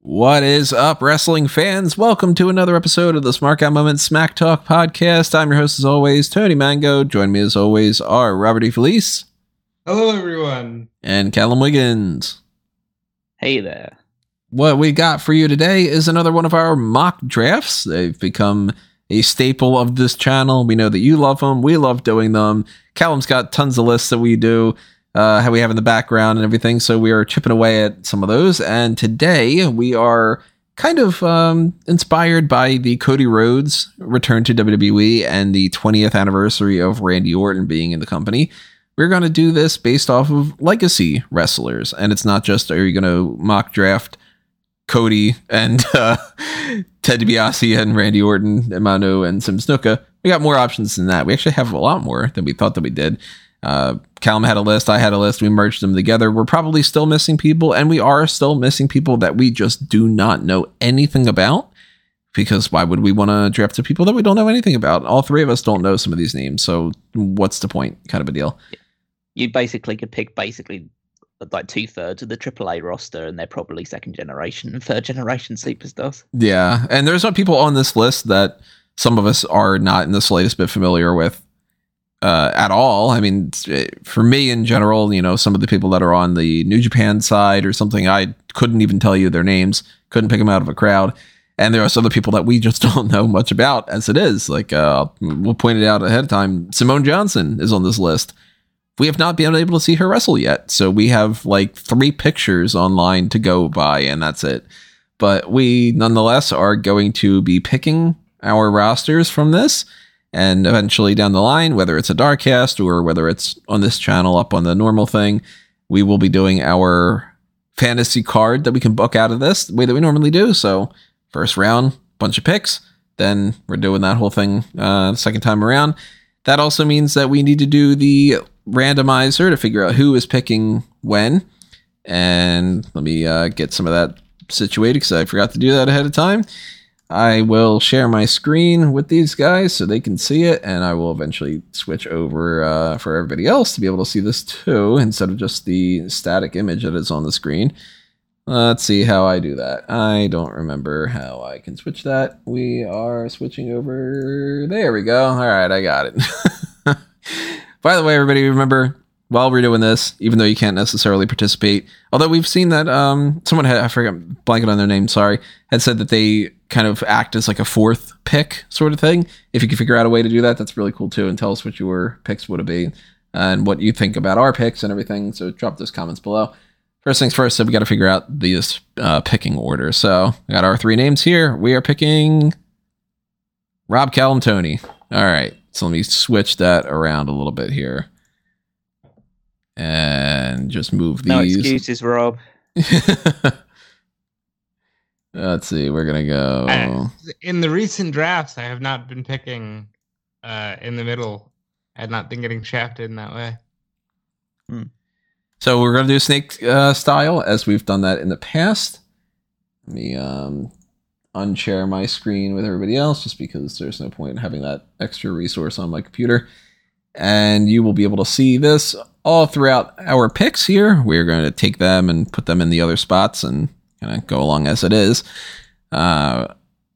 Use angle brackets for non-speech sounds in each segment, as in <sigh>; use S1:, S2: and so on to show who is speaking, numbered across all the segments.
S1: What is up, wrestling fans? Welcome to another episode of the Smart Guy Moment Smack Talk podcast. I'm your host, as always, Tony Mango. Join me, as always, are Robert E. Felice
S2: Hello, everyone.
S1: and Callum Wiggins.
S3: Hey there.
S1: What we got for you today is another one of our mock drafts. They've become a staple of this channel. We know that you love them. We love doing them. Callum's got tons of lists that we do, uh, how we have in the background and everything. So we are chipping away at some of those. And today we are kind of um, inspired by the Cody Rhodes return to WWE and the 20th anniversary of Randy Orton being in the company. We're going to do this based off of legacy wrestlers. And it's not just, are you going to mock draft Cody and <laughs> uh, Ted DiBiase and Randy Orton and Manu and Sim Snuka. We got more options than that. We actually have a lot more than we thought that we did. Uh, Callum had a list. I had a list. We merged them together. We're probably still missing people, and we are still missing people that we just do not know anything about. Because why would we want to draft to people that we don't know anything about? All three of us don't know some of these names, so what's the point? Kind of a deal.
S3: You basically could pick basically like two thirds of the AAA roster, and they're probably second generation and third generation superstars.
S1: Yeah, and there's some people on this list that some of us are not in the slightest bit familiar with uh, at all. I mean, for me in general, you know, some of the people that are on the New Japan side or something, I couldn't even tell you their names, couldn't pick them out of a crowd. And there are some other people that we <laughs> just don't know much about as it is. Like, uh, we'll point it out ahead of time. Simone Johnson is on this list. We have not been able to see her wrestle yet. So we have like three pictures online to go by, and that's it. But we nonetheless are going to be picking our rosters from this and eventually down the line, whether it's a Darkcast or whether it's on this channel up on the normal thing, we will be doing our fantasy card that we can book out of this the way that we normally do. So, first round, bunch of picks. Then we're doing that whole thing uh, the second time around. That also means that we need to do the randomizer to figure out who is picking when. And let me uh, get some of that situated because I forgot to do that ahead of time. I will share my screen with these guys so they can see it, and I will eventually switch over uh, for everybody else to be able to see this too, instead of just the static image that is on the screen. Let's see how I do that. I don't remember how I can switch that. We are switching over. There we go. All right, I got it. <laughs> By the way, everybody, remember while we're doing this, even though you can't necessarily participate, although we've seen that um, someone had I forget, blanket on their name, sorry, had said that they kind of act as like a fourth pick sort of thing. If you can figure out a way to do that, that's really cool too. And tell us what your picks would be and what you think about our picks and everything. So drop those comments below. First things first, so we got to figure out this uh, picking order. So we got our three names here. We are picking Rob Callum Tony. All right. So let me switch that around a little bit here. And just move these.
S3: No excuses, Rob. <laughs>
S1: Let's see. We're gonna go.
S2: Uh, In the recent drafts, I have not been picking uh, in the middle. I had not been getting shafted in that way.
S1: So we're gonna do snake uh, style as we've done that in the past. Let me um, unshare my screen with everybody else, just because there's no point in having that extra resource on my computer. And you will be able to see this all throughout our picks here. We're going to take them and put them in the other spots and kind of go along as it is. Uh,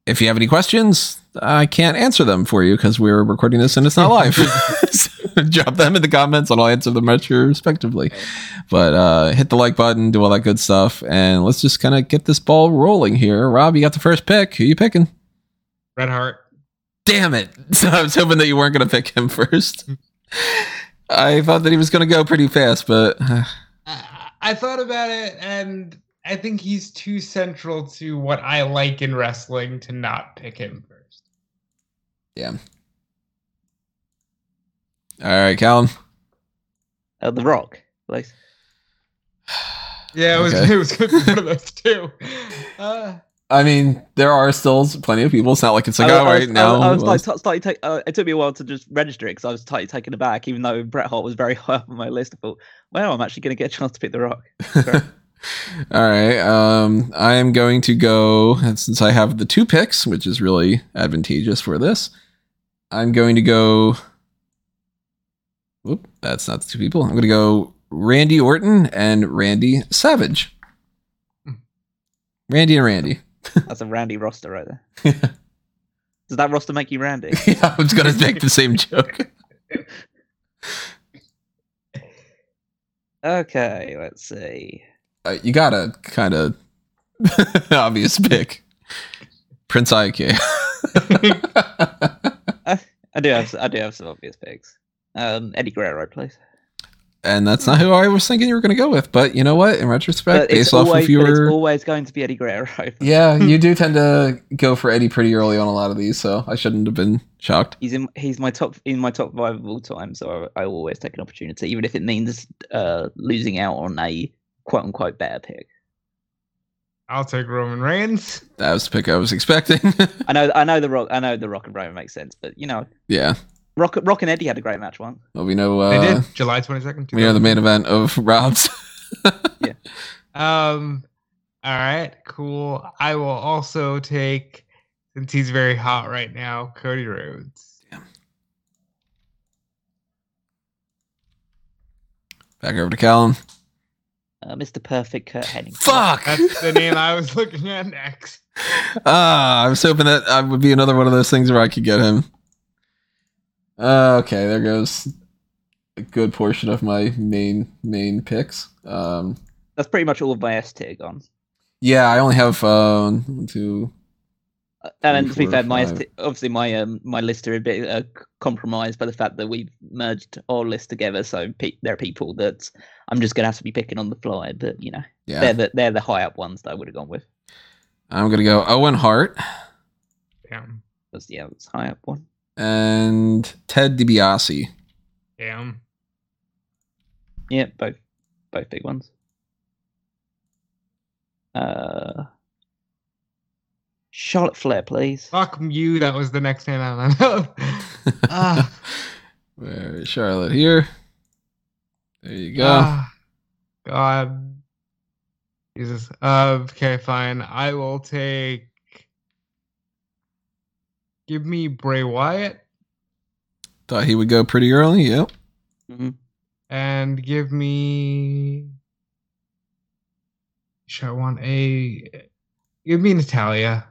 S1: if you have any questions, I can't answer them for you because we're recording this and it's not live. So <laughs> <laughs> drop them in the comments and I'll answer them respectively. But uh, hit the like button, do all that good stuff, and let's just kind of get this ball rolling here. Rob, you got the first pick. Who you picking?
S2: Bret Hart.
S1: Damn it! So <laughs> I was hoping that you weren't going to pick him first. I thought that he was going to go pretty fast, but uh,
S2: I, I thought about it, and I think he's too central to what I like in wrestling to not pick him first.
S1: yeah. All right, Callum.
S3: Uh, the Rock. Like,
S2: Yeah, it was
S1: Okay. <laughs>
S2: it was good for one of those two. <laughs> Uh,
S1: I mean, there are still plenty of people. It's not like it's like,
S3: I,
S1: oh,
S3: I
S1: right now.
S3: I was, I was like, t- slightly take, uh, it took me a while to just register it because I was slightly taken aback, even though Bret Hart was very <laughs> high up on my list. I thought, well, I'm actually going to get a chance to pick The Rock. <laughs>
S1: All right. Um, I am going to go and since I have the two picks, which is really advantageous for this. I'm going to go. Whoop, that's not the two people. I'm going to go Randy Orton and Randy Savage. Randy and Randy.
S3: That's a Randy roster right there. <laughs> Does that roster make you Randy? <laughs>
S1: yeah, I was gonna make the same joke. <laughs>
S3: Okay, let's see.
S1: Uh, you got a kind of obvious pick, Prince Ike.
S3: I do have I do have some obvious picks. Um, Eddie Guerrero, please.
S1: And that's not who I was thinking you were going to go with. But you know what? In retrospect,
S3: But it's
S1: based off
S3: always,
S1: of your
S3: but it's always going to be Eddie Guerrero. <laughs>
S1: yeah, you do tend to go for Eddie pretty early on a lot of these, so I shouldn't have been shocked.
S3: He's in he's my top in my top five of all time, so I, I always take an opportunity, even if it means uh, losing out on a quote unquote better pick.
S2: I'll take Roman Reigns.
S1: That was the pick I was expecting. <laughs>
S3: I know I know the rock I know the Rock and Roman makes sense, but you know
S1: yeah,
S3: Rock Rock and Eddie had a great match once.
S1: well, we know
S2: they
S1: uh,
S2: did July twenty second.
S1: we know the main event of <laughs> Rob's. Yeah.
S2: Um. All right. Cool. I will also take, since he's very hot right now, Cody Rhodes. Yeah.
S1: Back over to Callum.
S3: Uh, Mr. Perfect Curt Hennig.
S1: Fuck.
S2: That's the name I was looking at next. <laughs>
S1: Ah, I was hoping that I would be another one of those things where I could get him. Uh, okay, there goes a good portion of my main main picks. Um,
S3: That's pretty much all of my S tier gone.
S1: yeah, I only have uh, one, two.
S3: Uh, And then to be
S1: four,
S3: fair, my. ST obviously my um my lists are a bit uh, compromised by the fact that we've merged our list together. So pe- there are people that I'm just gonna have to be picking on the fly. But you know,
S1: Yeah,
S3: they're the they're the high up ones that I would have gone with.
S1: I'm gonna go Owen Hart
S2: Damn.
S3: That's yeah, it's high up one.
S1: And Ted DiBiase.
S2: Damn.
S3: Yeah, both both big ones. Uh, Charlotte Flair, please.
S2: Fuck you. That was the next name I know. Ah.
S1: Where is Charlotte here? There you go.
S2: Ah, God. Jesus. Uh, okay, fine. I will take. Give me Bray Wyatt
S1: Thought he would go pretty early. Yep.
S3: hmm
S2: and give me. Should I want a? Give me Natalya.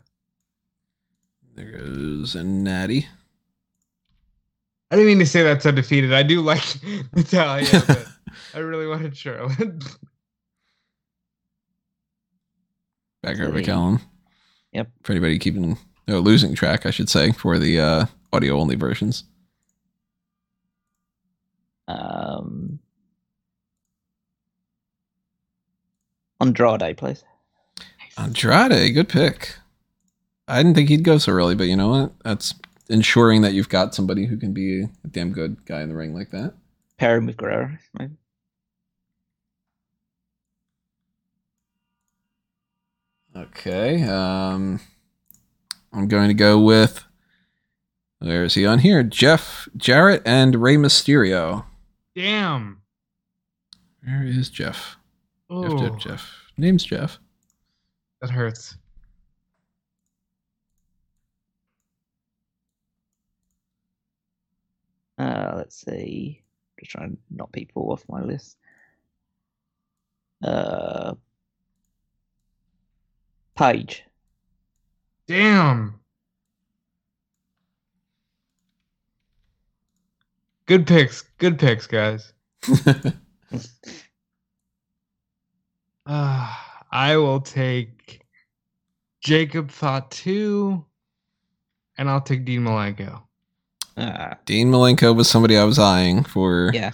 S1: There goes a natty.
S2: I didn't mean to say that's undefeated. I do like <laughs> Natalya, but <laughs> I really wanted Charlotte.
S1: Back over to
S3: Sweet.
S1: Callum.
S3: Yep.
S1: For anybody keeping no losing track, I should say, for the uh, audio only versions.
S3: Um, Andrade, please.
S1: Andrade, good pick. I didn't think he'd go so early, but you know what? That's ensuring that you've got somebody who can be a damn good guy in the ring like that.
S3: Pair him with Guerrero. Maybe.
S1: Okay. Um, I'm going to go with. Where is he on here? Jeff Jarrett and Rey Mysterio.
S2: Damn.
S1: Where is Jeff? Jeff,
S2: Oh,
S1: Jeff, Jeff. Name's Jeff.
S2: that hurts.
S3: Uh, let's see. Just trying to knock people off my list. Uh, Page.
S2: Damn. Good picks. Good picks, guys. Uh, <laughs> <sighs> I will take Jacob Fatu, and I'll take Dean Malenko.
S3: Ah,
S1: Dean Malenko was somebody I was eyeing for
S3: yeah.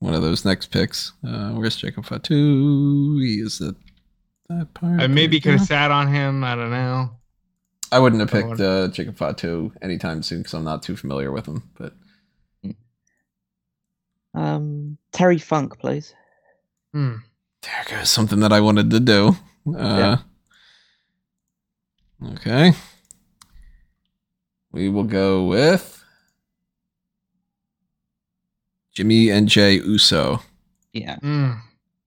S1: one of those next picks. Uh, where's Jacob Fatu? He is at that part.
S2: I maybe
S1: there
S2: could
S1: we
S2: have sat on him. I don't know.
S1: I wouldn't have picked uh, Jacob Fatu anytime soon because I'm not too familiar with him. But
S3: Um, Terry Funk, please.
S2: Hmm.
S1: there goes something that I wanted to do. Uh, Okay. We will go with Jimmy and Jay Uso.
S3: Yeah,
S2: Hmm.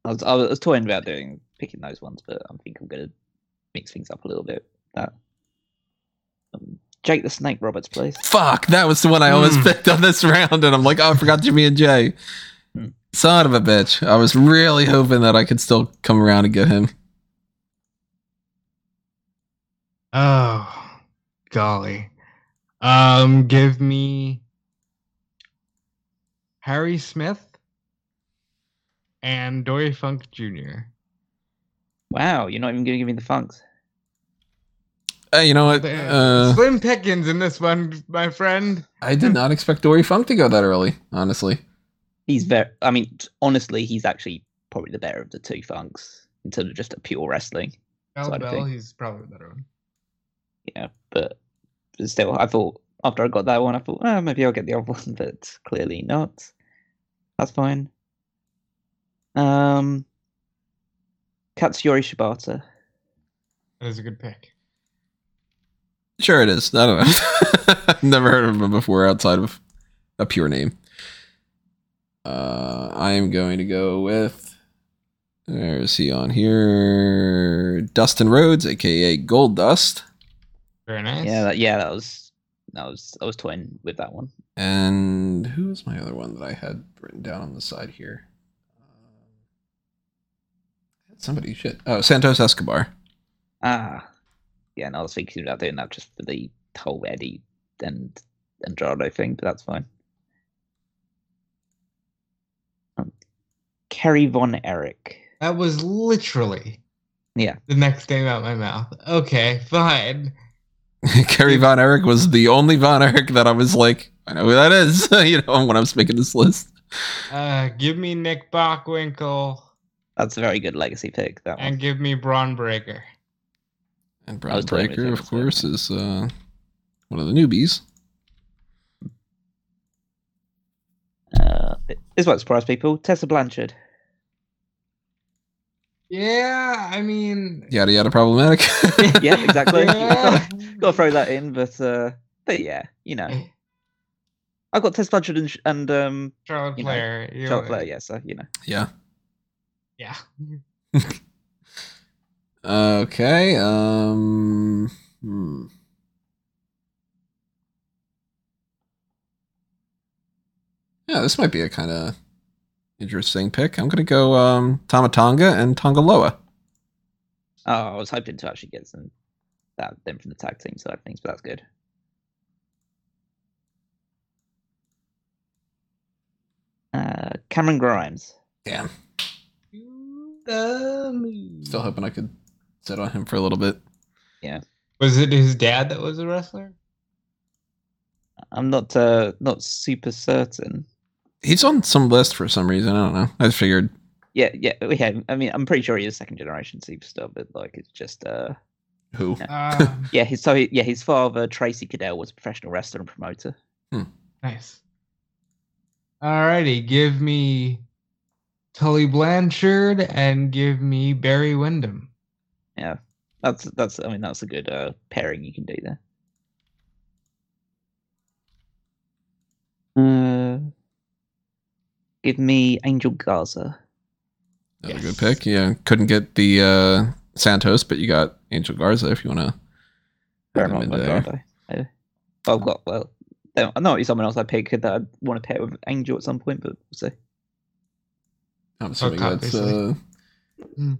S3: I was I was toying about doing picking those ones, but I think I'm gonna mix things up a little bit. That Jake the Snake Roberts, please.
S1: Fuck, that was the one I almost
S2: Hmm. <laughs>
S1: picked on this round, and I'm like, oh, I forgot Jimmy and Jay.
S3: Hmm.
S1: Son of a bitch. I was really hoping that I could still come around and get him.
S2: Oh, golly. Um, give me Harry Smith and Dory Funk Jr.
S3: Wow, you're not even going to give me the funks.
S1: Uh, you know what? Uh,
S2: Slim pickings in this one, my friend.
S1: I did not expect Dory Funk to go that early, honestly.
S3: He's very. I mean, honestly, he's actually probably the better of the two funks in terms of just a pure wrestling.
S2: Bell
S3: Side of
S2: Bell,
S3: thing.
S2: he's probably the better one.
S3: Yeah, but but still, I thought after I got that one, I thought, oh, maybe I'll get the other <laughs> one, but clearly not. That's fine. Um, Katsuyori Shibata.
S2: That is a good pick.
S1: Sure, it is. I don't know. I've <laughs> never heard of him before outside of a pure name. Uh, I am going to go with. Where is he on here? Dustin Rhodes, aka Goldust.
S2: Very nice.
S3: Yeah, that, yeah, that was that was I was toying with that one.
S1: And who was my other one that I had written down on the side here? Uh, somebody, shit. Oh, Santos Escobar.
S3: Ah, yeah, and I was thinking about doing that just for the whole Eddie and Andrade thing, but that's fine. Um, Kerry Von Erich.
S2: That was literally
S3: Yeah,
S2: the next name out my mouth. Okay, fine. <laughs>
S1: Kerry Von Erich was the only Von Erich that I was like, I know who that is, <laughs> you know, when I was making this list.
S2: Uh, give me Nick Bockwinkel
S3: that's a very good legacy pick. That one.
S2: and give me Bron Breakker.
S1: And
S3: I
S1: Brown
S3: was toying with Breakker,
S1: of course, is uh, one of the newbies.
S3: Uh, this won't surprise people. Tessa Blanchard.
S2: Yeah, I mean,
S1: Yada yada problematic. <laughs>
S3: yeah, exactly. <laughs>
S2: Yeah.
S3: Got to throw that in, but uh, but yeah, you know, I've got Tessa Blanchard and, sh- and um,
S2: Charlotte
S3: You know,
S2: Flair.
S3: Charlotte
S2: know,
S3: Flair. Yeah, so you know,
S1: yeah.
S2: Yeah. <laughs>
S1: Okay. Um. Hmm. Yeah, this might be a kind of interesting pick. I'm gonna go um, Tama Tonga and Tonga Loa.
S3: oh, I was hoping to actually get some that them from the tag team side of things, but that's good. Uh, Cameron Grimes.
S1: Damn. Still hoping I could sit on him for a little bit. Yeah.
S2: Was it his dad that was a wrestler?
S3: I'm not uh not super certain.
S1: He's on some list for some reason. I don't know. I figured.
S3: Yeah, yeah, we yeah. I mean, I'm pretty sure he is second generation superstar, but like it's just uh
S1: Who?
S2: Um, <laughs>
S3: yeah. His so he, yeah, his father Tracy Caddell was a professional wrestler and promoter.
S2: nice. Alrighty, give me Tully Blanchard and give me Barry Windham.
S3: Yeah, that's that's. I mean, that's a good uh, pairing you can do there. Uh, give me Angel Garza.
S1: That's a good pick. Yeah, couldn't get the uh, Santos, but you got Angel Garza if you want to.
S3: Fair
S1: in
S3: my
S1: there.
S3: I- I- I've got well. I know it's someone else I pick that I want to pair with Angel at some point, but we'll see.
S1: I'm assuming
S2: Fuck,
S1: that's uh.
S2: Mm.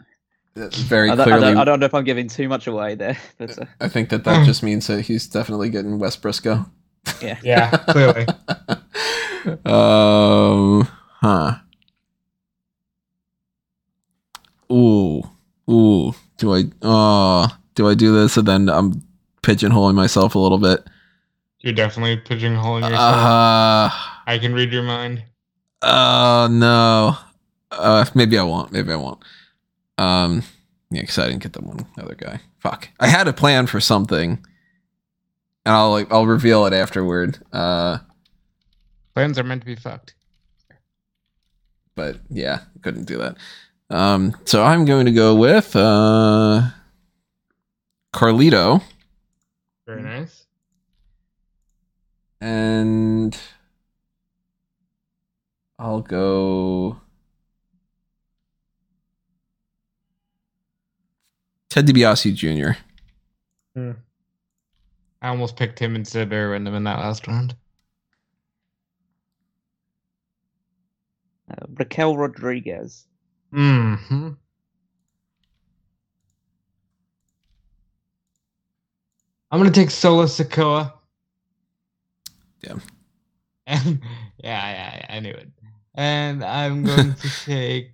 S1: That's very
S3: I don't, I,
S1: clearly.
S3: don't, I don't know if I'm giving too much away there, <laughs> but uh,
S1: I think that that just means that he's definitely getting Wes Briscoe.
S3: yeah. <laughs>
S2: Yeah, clearly. <laughs>
S1: um. Huh. Ooh. Ooh. Do I? Uh. Do I do this and then I'm pigeonholing myself a little bit?
S2: You're definitely pigeonholing yourself.
S1: Uh.
S2: I can read your mind.
S1: Oh no. Uh, maybe I won't. Maybe I won't. Um, yeah, because I didn't get the one other guy. Fuck. I had a plan for something, and I'll like I'll reveal it afterward. Uh,
S2: Plans are meant to be fucked.
S1: but yeah, couldn't do that. Um, so I'm going to go with uh, Carlito
S2: Very nice.
S1: and I'll go Ted DiBiase Jr.
S2: I almost picked him instead of Windham in that last round.
S3: Uh, Raquel Rodriguez.
S2: hmm I'm gonna take Solo Sikoa.
S1: Damn. <laughs>
S2: And yeah, yeah, I knew it. And I'm going to <laughs> take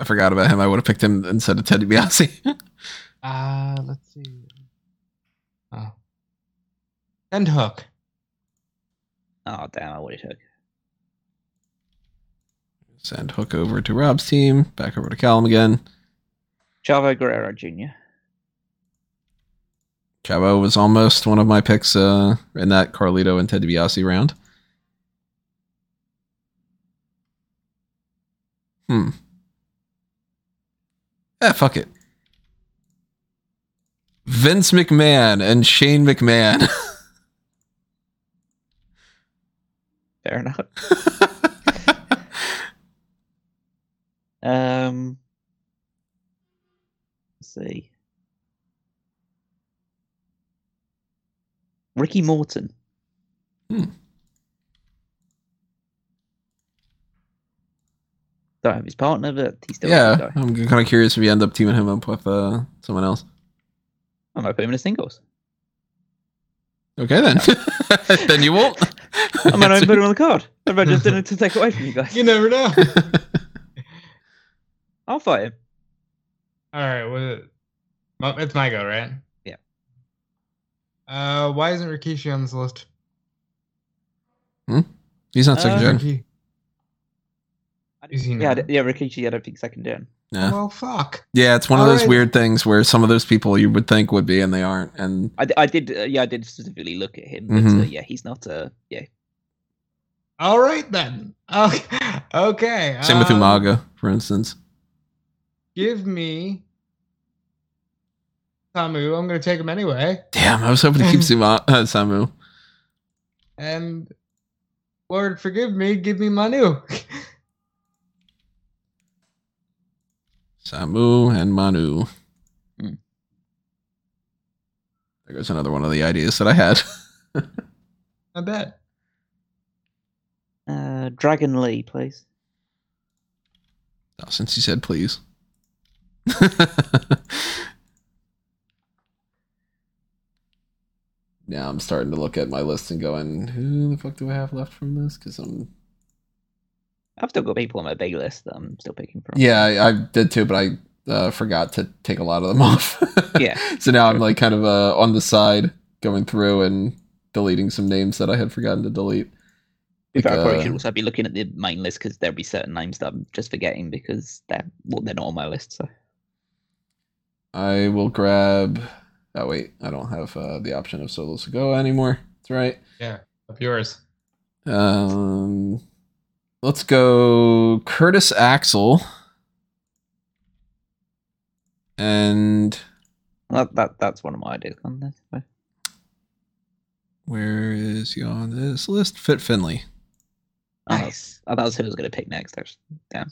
S1: I forgot about him. I would have picked him instead of Ted DiBiase. <laughs>
S2: uh let's see. Oh. And Hook.
S3: Oh damn! I would have took.
S1: Send Hook over to Rob's team. Back over to Callum again.
S3: Chavo Guerrero Jr.
S1: Chavo was almost one of my picks uh, in that Carlito and Ted DiBiase round. Hmm. Yeah, fuck it. Vince McMahon and Shane McMahon. <laughs>
S3: Fair enough. <laughs> Um, let's see. Ricky Morton.
S1: Hmm.
S3: Don't have his partner, but he's still
S1: yeah,
S3: yeah.
S1: I'm kind of curious if you end up teaming him up with uh, someone else.
S3: I might put him in a singles.
S1: Okay, then. <laughs> then you won't. <laughs>
S3: I might not even put him on the card. I might just <laughs> didn't to take away from you guys.
S2: You never know.
S3: I'll fight him.
S2: All right, well, well, it's my go, right?
S3: Yeah.
S2: Uh, why isn't Rikishi on this list? Hmm?
S1: He's not second
S3: Uh,
S1: gen.
S2: Riki- Is he
S3: Yeah,
S2: not?
S3: d- yeah, Rikishi. I don't think second gen.
S1: Yeah.
S2: Well, fuck.
S1: Yeah, it's one of
S2: All
S1: those
S2: right.
S1: weird things where some of those people you would think would be and they aren't. And
S3: I, I did. Uh, yeah, I did specifically look at him, but uh,
S1: Mhm.
S3: yeah, he's not. Uh, yeah,
S2: All right then. Okay. okay.
S1: same with
S2: um,
S1: Umaga, for instance.
S2: Give me Samu. I'm gonna take him anyway.
S1: Damn, I was hoping to keep <laughs> Suma- uh, Samu.
S2: And Lord, forgive me. Give me Manu. <laughs>
S1: Samu and Manu.
S3: Hmm.
S1: There goes another one of the ideas that I had. <laughs>
S2: I bet.
S3: uh, Dragon Lee, please.
S1: Oh, since you said please. <laughs> now I'm starting to look at my list and going, who the fuck do I have left from this? Because I'm
S3: I've still got people on my big list that I'm still picking from.
S1: Yeah, I, I did too, but I uh, forgot to take a lot of them <laughs> off.
S3: Yeah. <laughs>
S1: so now I'm like kind of uh, on the side going through and deleting some names that I had forgotten to delete.
S3: To be fair, I probably
S1: uh,
S3: should also be looking at the main list because there'll be certain names that I'm just forgetting because they're well, they're not on my list. So
S1: I will grab. Oh wait, I don't have uh, the option of Solo Sikoa anymore. That's right.
S2: Yeah. up yours.
S1: Um, let's go Curtis Axel. And
S3: that, that that's one of my ideas on this.
S1: Where is he on this list? Fit
S3: Finlay.
S2: Nice.
S3: Oh, that was who I was going to pick next. There's, damn.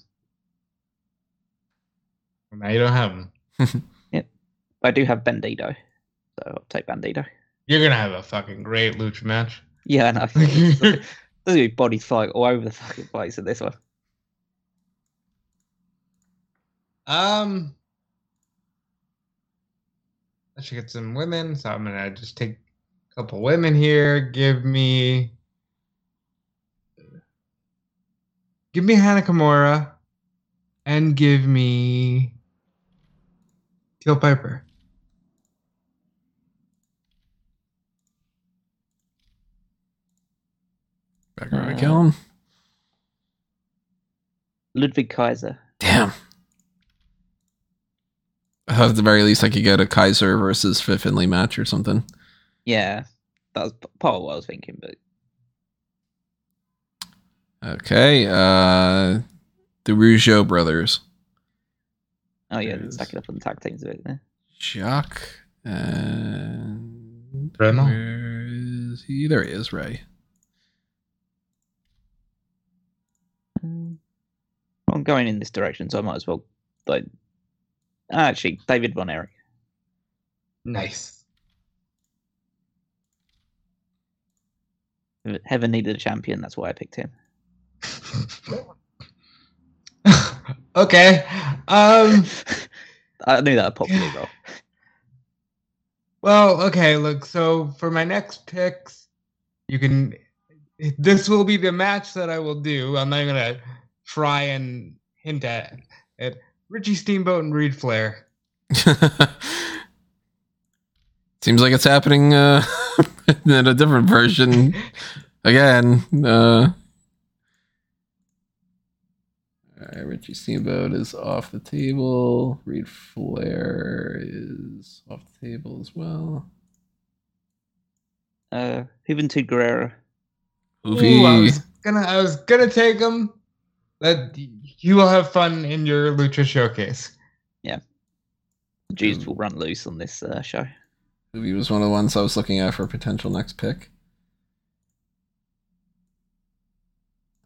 S2: Now you don't have him. <laughs> Yep.
S3: I do have Bandito, so I'll take Bandito.
S2: You're gonna have a fucking great lucha match.
S3: Yeah, I know. <laughs> <laughs> Be body fight all over the fucking place in this one.
S2: Um, I should get some women, so I'm gonna just take a couple women here. Give me, give me Hana Kimura, and give me Teal Piper.
S1: Back around
S3: Uh,
S1: to Callum.
S3: Ludwig Kaiser.
S1: Damn. I at the very least I could get a Kaiser versus Fit Finlay match or something.
S3: Yeah, that was part of what I was thinking, but
S1: Okay. Uh the Rougeau brothers.
S3: oh yeah,
S1: There it
S3: stack it up on the tag teams a bit there.
S1: Jacques and
S2: Renault?
S1: where is he? There he is, Ray.
S3: Um, I'm going in this direction, so I might as well. Like, actually, David Von Erich.
S2: Nice.
S3: Heaven needed a champion. That's why I picked him. <laughs>
S2: Okay. Um. <laughs>
S3: I knew that would probably roll.
S2: Well, okay. Look. So for my next picks, you can. This will be the match that I will do. I'm not gonna try and hint at it. Richie Steamboat and Reid Flair. <laughs>
S1: Seems like it's happening uh, <laughs> in a different version again. Uh, all right, Richie Steamboat is off the table. Reid Flair is off the table as well.
S3: Uh, Juventud Guerrero.
S2: Ooh, I was gonna, I was gonna take him. That you will have fun in your lucha showcase.
S3: Yeah,
S1: Jews
S3: will run loose on this uh, show.
S1: He was one of the ones I was looking at for a potential next pick.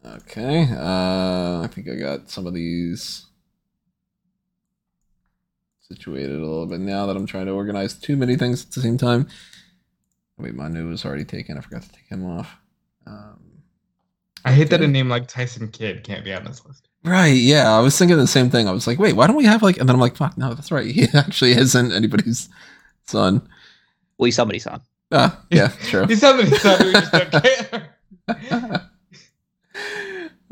S1: Okay, uh, I think I got some of these situated a little bit now that I'm trying to organize too many things at the same time. Wait, Manu was already taken. I forgot to take him off. Um,
S2: I hate that a name like Tyson Kidd can't be on this list.
S1: right, yeah, I was thinking the same thing. I was like, wait, why don't we have like? And then I'm like, fuck, no, that's right. <laughs> He actually isn't anybody's son.
S3: Well, he's somebody's son.
S1: Ah, yeah, <laughs> true.
S2: He's somebody's son. We just don't care.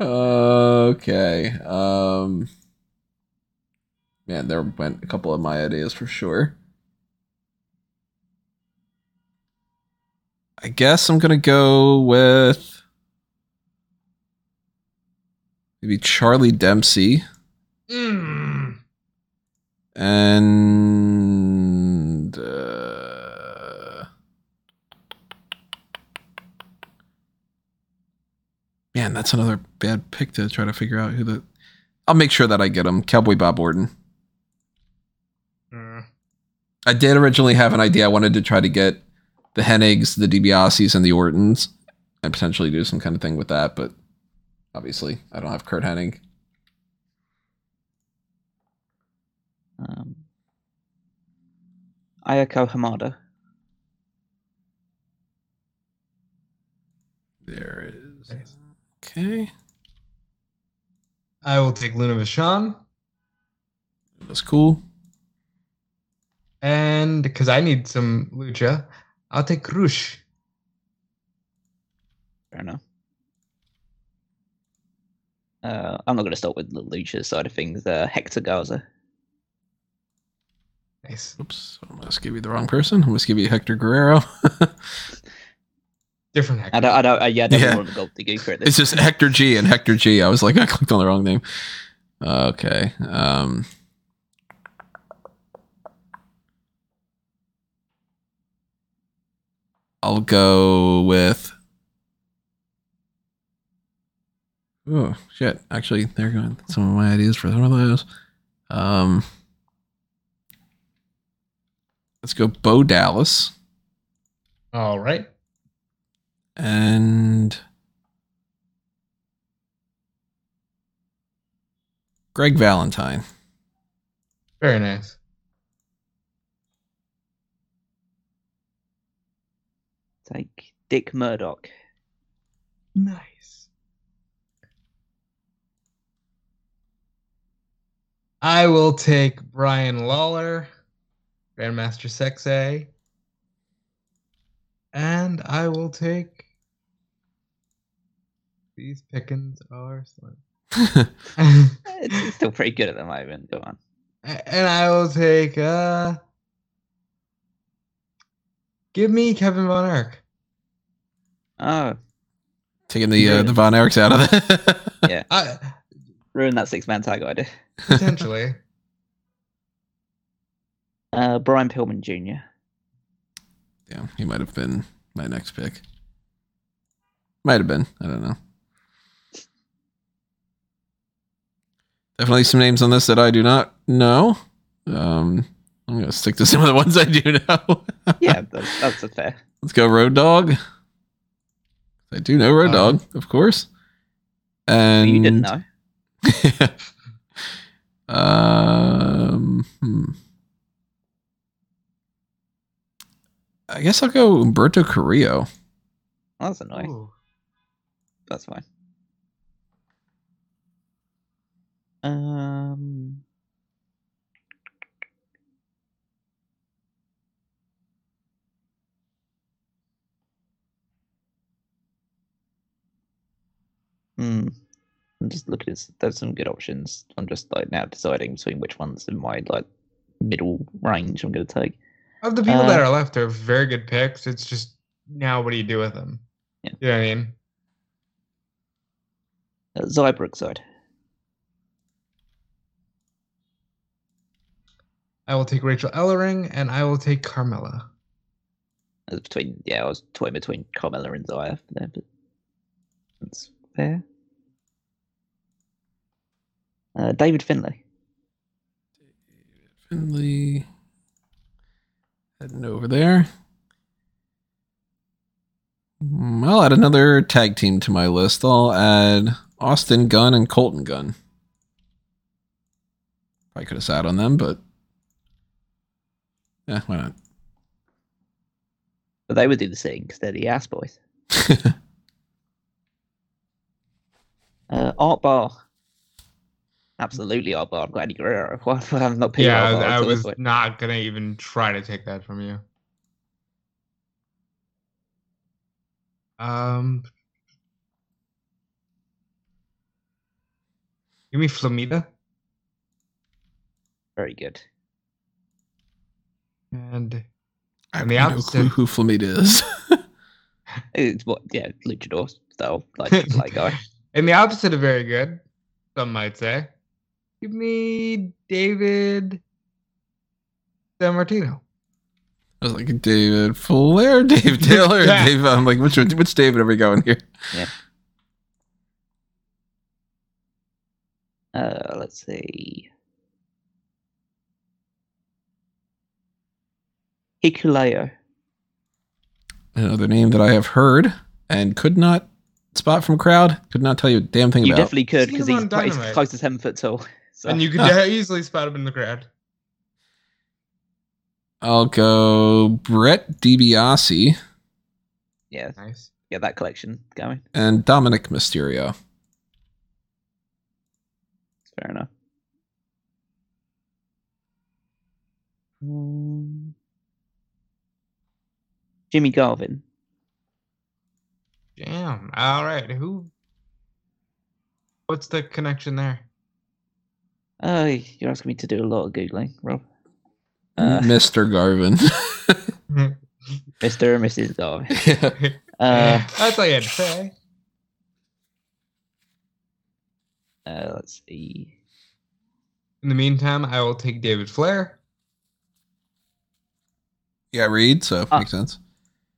S2: <laughs>
S1: okay. Um Man, there went a couple of my ideas for sure. I guess I'm gonna go with maybe Charlie Dempsey
S2: Mm.
S1: and uh, man, that's another bad pick to try to figure out who the. I'll make sure that I get him. Cowboy Bob Orton.
S2: Mm.
S1: I did originally have an idea. I wanted to try to get the Hennigs, the DiBiase's, and the Ortons, and potentially do some kind of thing with that. But obviously, I don't have Curt Hennig.
S3: Um, Ayako Hamada.
S1: There is.
S2: Nice.
S1: Okay,
S2: I will take Luna Vachon.
S1: that's cool.
S2: And because I need some lucha, I'll take Rush.
S3: Fair enough. Uh, I'm not going to start with the Lucha side of things. Uh, Hector Garza.
S2: Nice.
S1: Oops, I must give you the wrong person. I must give you Hector Guerrero. <laughs>
S2: Different Hector.
S3: I don't, I don't, uh, yeah, I don't
S1: Yeah.
S3: want to go to Gooper this.
S1: it's just Hector G and Hector G. I was like, <laughs> I clicked on the wrong name. Okay. Um, I'll go with. Oh shit! Actually, there are going some of my ideas for some of those. Um, let's go Bo Dallas
S2: All right.
S1: and Greg Valentine.
S2: Very nice.
S3: Take Dick Murdoch.
S2: Nice. I will take Brian Lawler, Grandmaster Sexay, and I will take. These pickings are slim. <laughs>
S3: Eh, It's, it's still pretty good at the moment. Go on.
S2: and I will take. uh Give me Kevin Von Erich.
S3: Oh,
S1: Taking the uh, the Von Erichs out of it. <laughs>
S3: yeah.
S2: I,
S3: Ruin that six man tag idea.
S2: potentially. <laughs>
S3: Uh, Brian Pillman Jr.
S1: yeah, he might have been my next pick. Might have been. I don't know. Definitely some names on this that I do not know. Um, I'm gonna stick to some of the ones I do know. <laughs>
S3: Yeah, that's, that's a fair.
S1: Let's go Road Dog. I do know Road
S2: Um,
S1: Dog, of course. And
S3: you didn't know. <laughs>
S1: um, hmm. I guess I'll go Humberto Carrillo.
S3: Oh, that's annoying.
S2: Ooh.
S3: That's fine. Um, Hmm. I'm just looking at there's some good options. I'm just like now deciding between which ones in my like middle range I'm going to take.
S2: Of the people that
S3: Uh,
S2: are left they're very good picks. It's just now what do you do with them?
S3: Yeah.
S2: You know what I mean?
S3: Uh, Zybrooke side.
S2: I will take Rachel Ellering and I will take Carmella.
S3: It between yeah, I was toying between Carmella and Zaya there, but that's fair. Uh, David Finlay.
S1: Finley. Heading over there. Mm, I'll add another tag team to my list. I'll add Austin Gunn and Colton Gunn. Probably could have sat on them, but yeah, why not?
S3: But they would do the sing because they're the ass boys. <laughs> Uh, Art Barr. Absolutely Art Barr. I've got Eddie Guerrero. Why have I not picked
S2: yeah,
S3: Art
S2: I was not gonna even try to take that from you. Um, give me Flamita
S3: Very good.
S2: and
S1: I have
S2: And the
S1: no
S2: opposite-
S1: clue who Flamita is. <laughs>
S3: It's what yeah, luchador style like like guy. <laughs>
S2: and the opposite of very good. Some might say. Give me David Sammartino.
S1: I was like David Flair, <laughs> Dave Taylor,
S2: Yeah.
S1: Dave. I'm like, which which David are we going here?
S3: Uh, let's see. Hikuleo.
S1: Another name that I have heard and could not spot from crowd. Could not tell you a damn thing
S3: You
S1: about.
S3: You definitely could because he's, quite- he's close to seven foot tall. So.
S2: And you could <laughs>
S1: Huh.
S2: easily spot him in the crowd.
S1: I'll go Brett DiBiase
S3: yeah,
S2: Nice.
S3: get that collection going.
S1: and Dominik Mysterio.
S3: Fair enough. Um, Jimmy Garvin.
S2: Damn. All right. Who? What's the connection there?
S3: Oh, you're asking me to do a lot of googling, Rob. Uh,
S1: Mr. Garvin. <laughs>
S3: Mr. and Mrs. Garvin. <laughs> Uh,
S2: That's all you had to say.
S3: uh, let's see.
S2: In the meantime, I will take David Flair.
S1: yeah, Reid, so
S3: Ah.
S1: makes sense.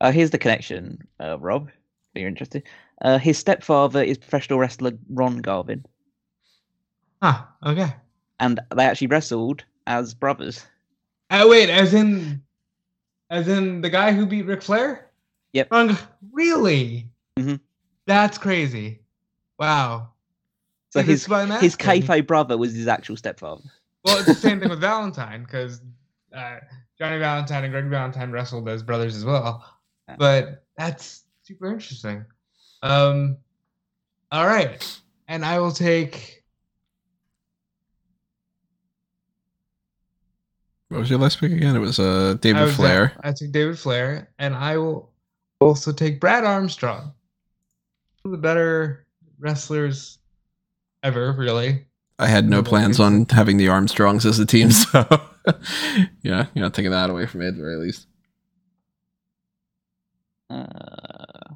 S3: Uh, here's the connection, uh, Rob. If you're interested. Uh, his stepfather is professional wrestler Ron Garvin,
S2: Ah, okay.
S3: And they actually wrestled as brothers.
S2: Oh wait, as in, as in the guy who beat Ric Flair?
S3: Yep.
S2: Wrong- Really?
S3: Mhm.
S2: That's crazy. Wow.
S3: So his
S2: is why I'm
S3: his kayfabe brother was his actual stepfather.
S2: Well, it's the same thing with <laughs> Valentine because uh, Johnny Valentine and Greg Valentine wrestled as brothers as well.
S3: Yeah.
S2: But that's super interesting. Um, all right, and I will take.
S1: What was your last pick again? It was uh,
S2: I
S1: David
S2: was, uh,
S1: Flair.
S2: I took David Flair, and I will also take Brad Armstrong. One of the better wrestlers ever, really.
S1: I had no plans on having the Armstrongs as a team, <laughs> so yeah, you're not taking that away from me at the very least.
S3: Uh,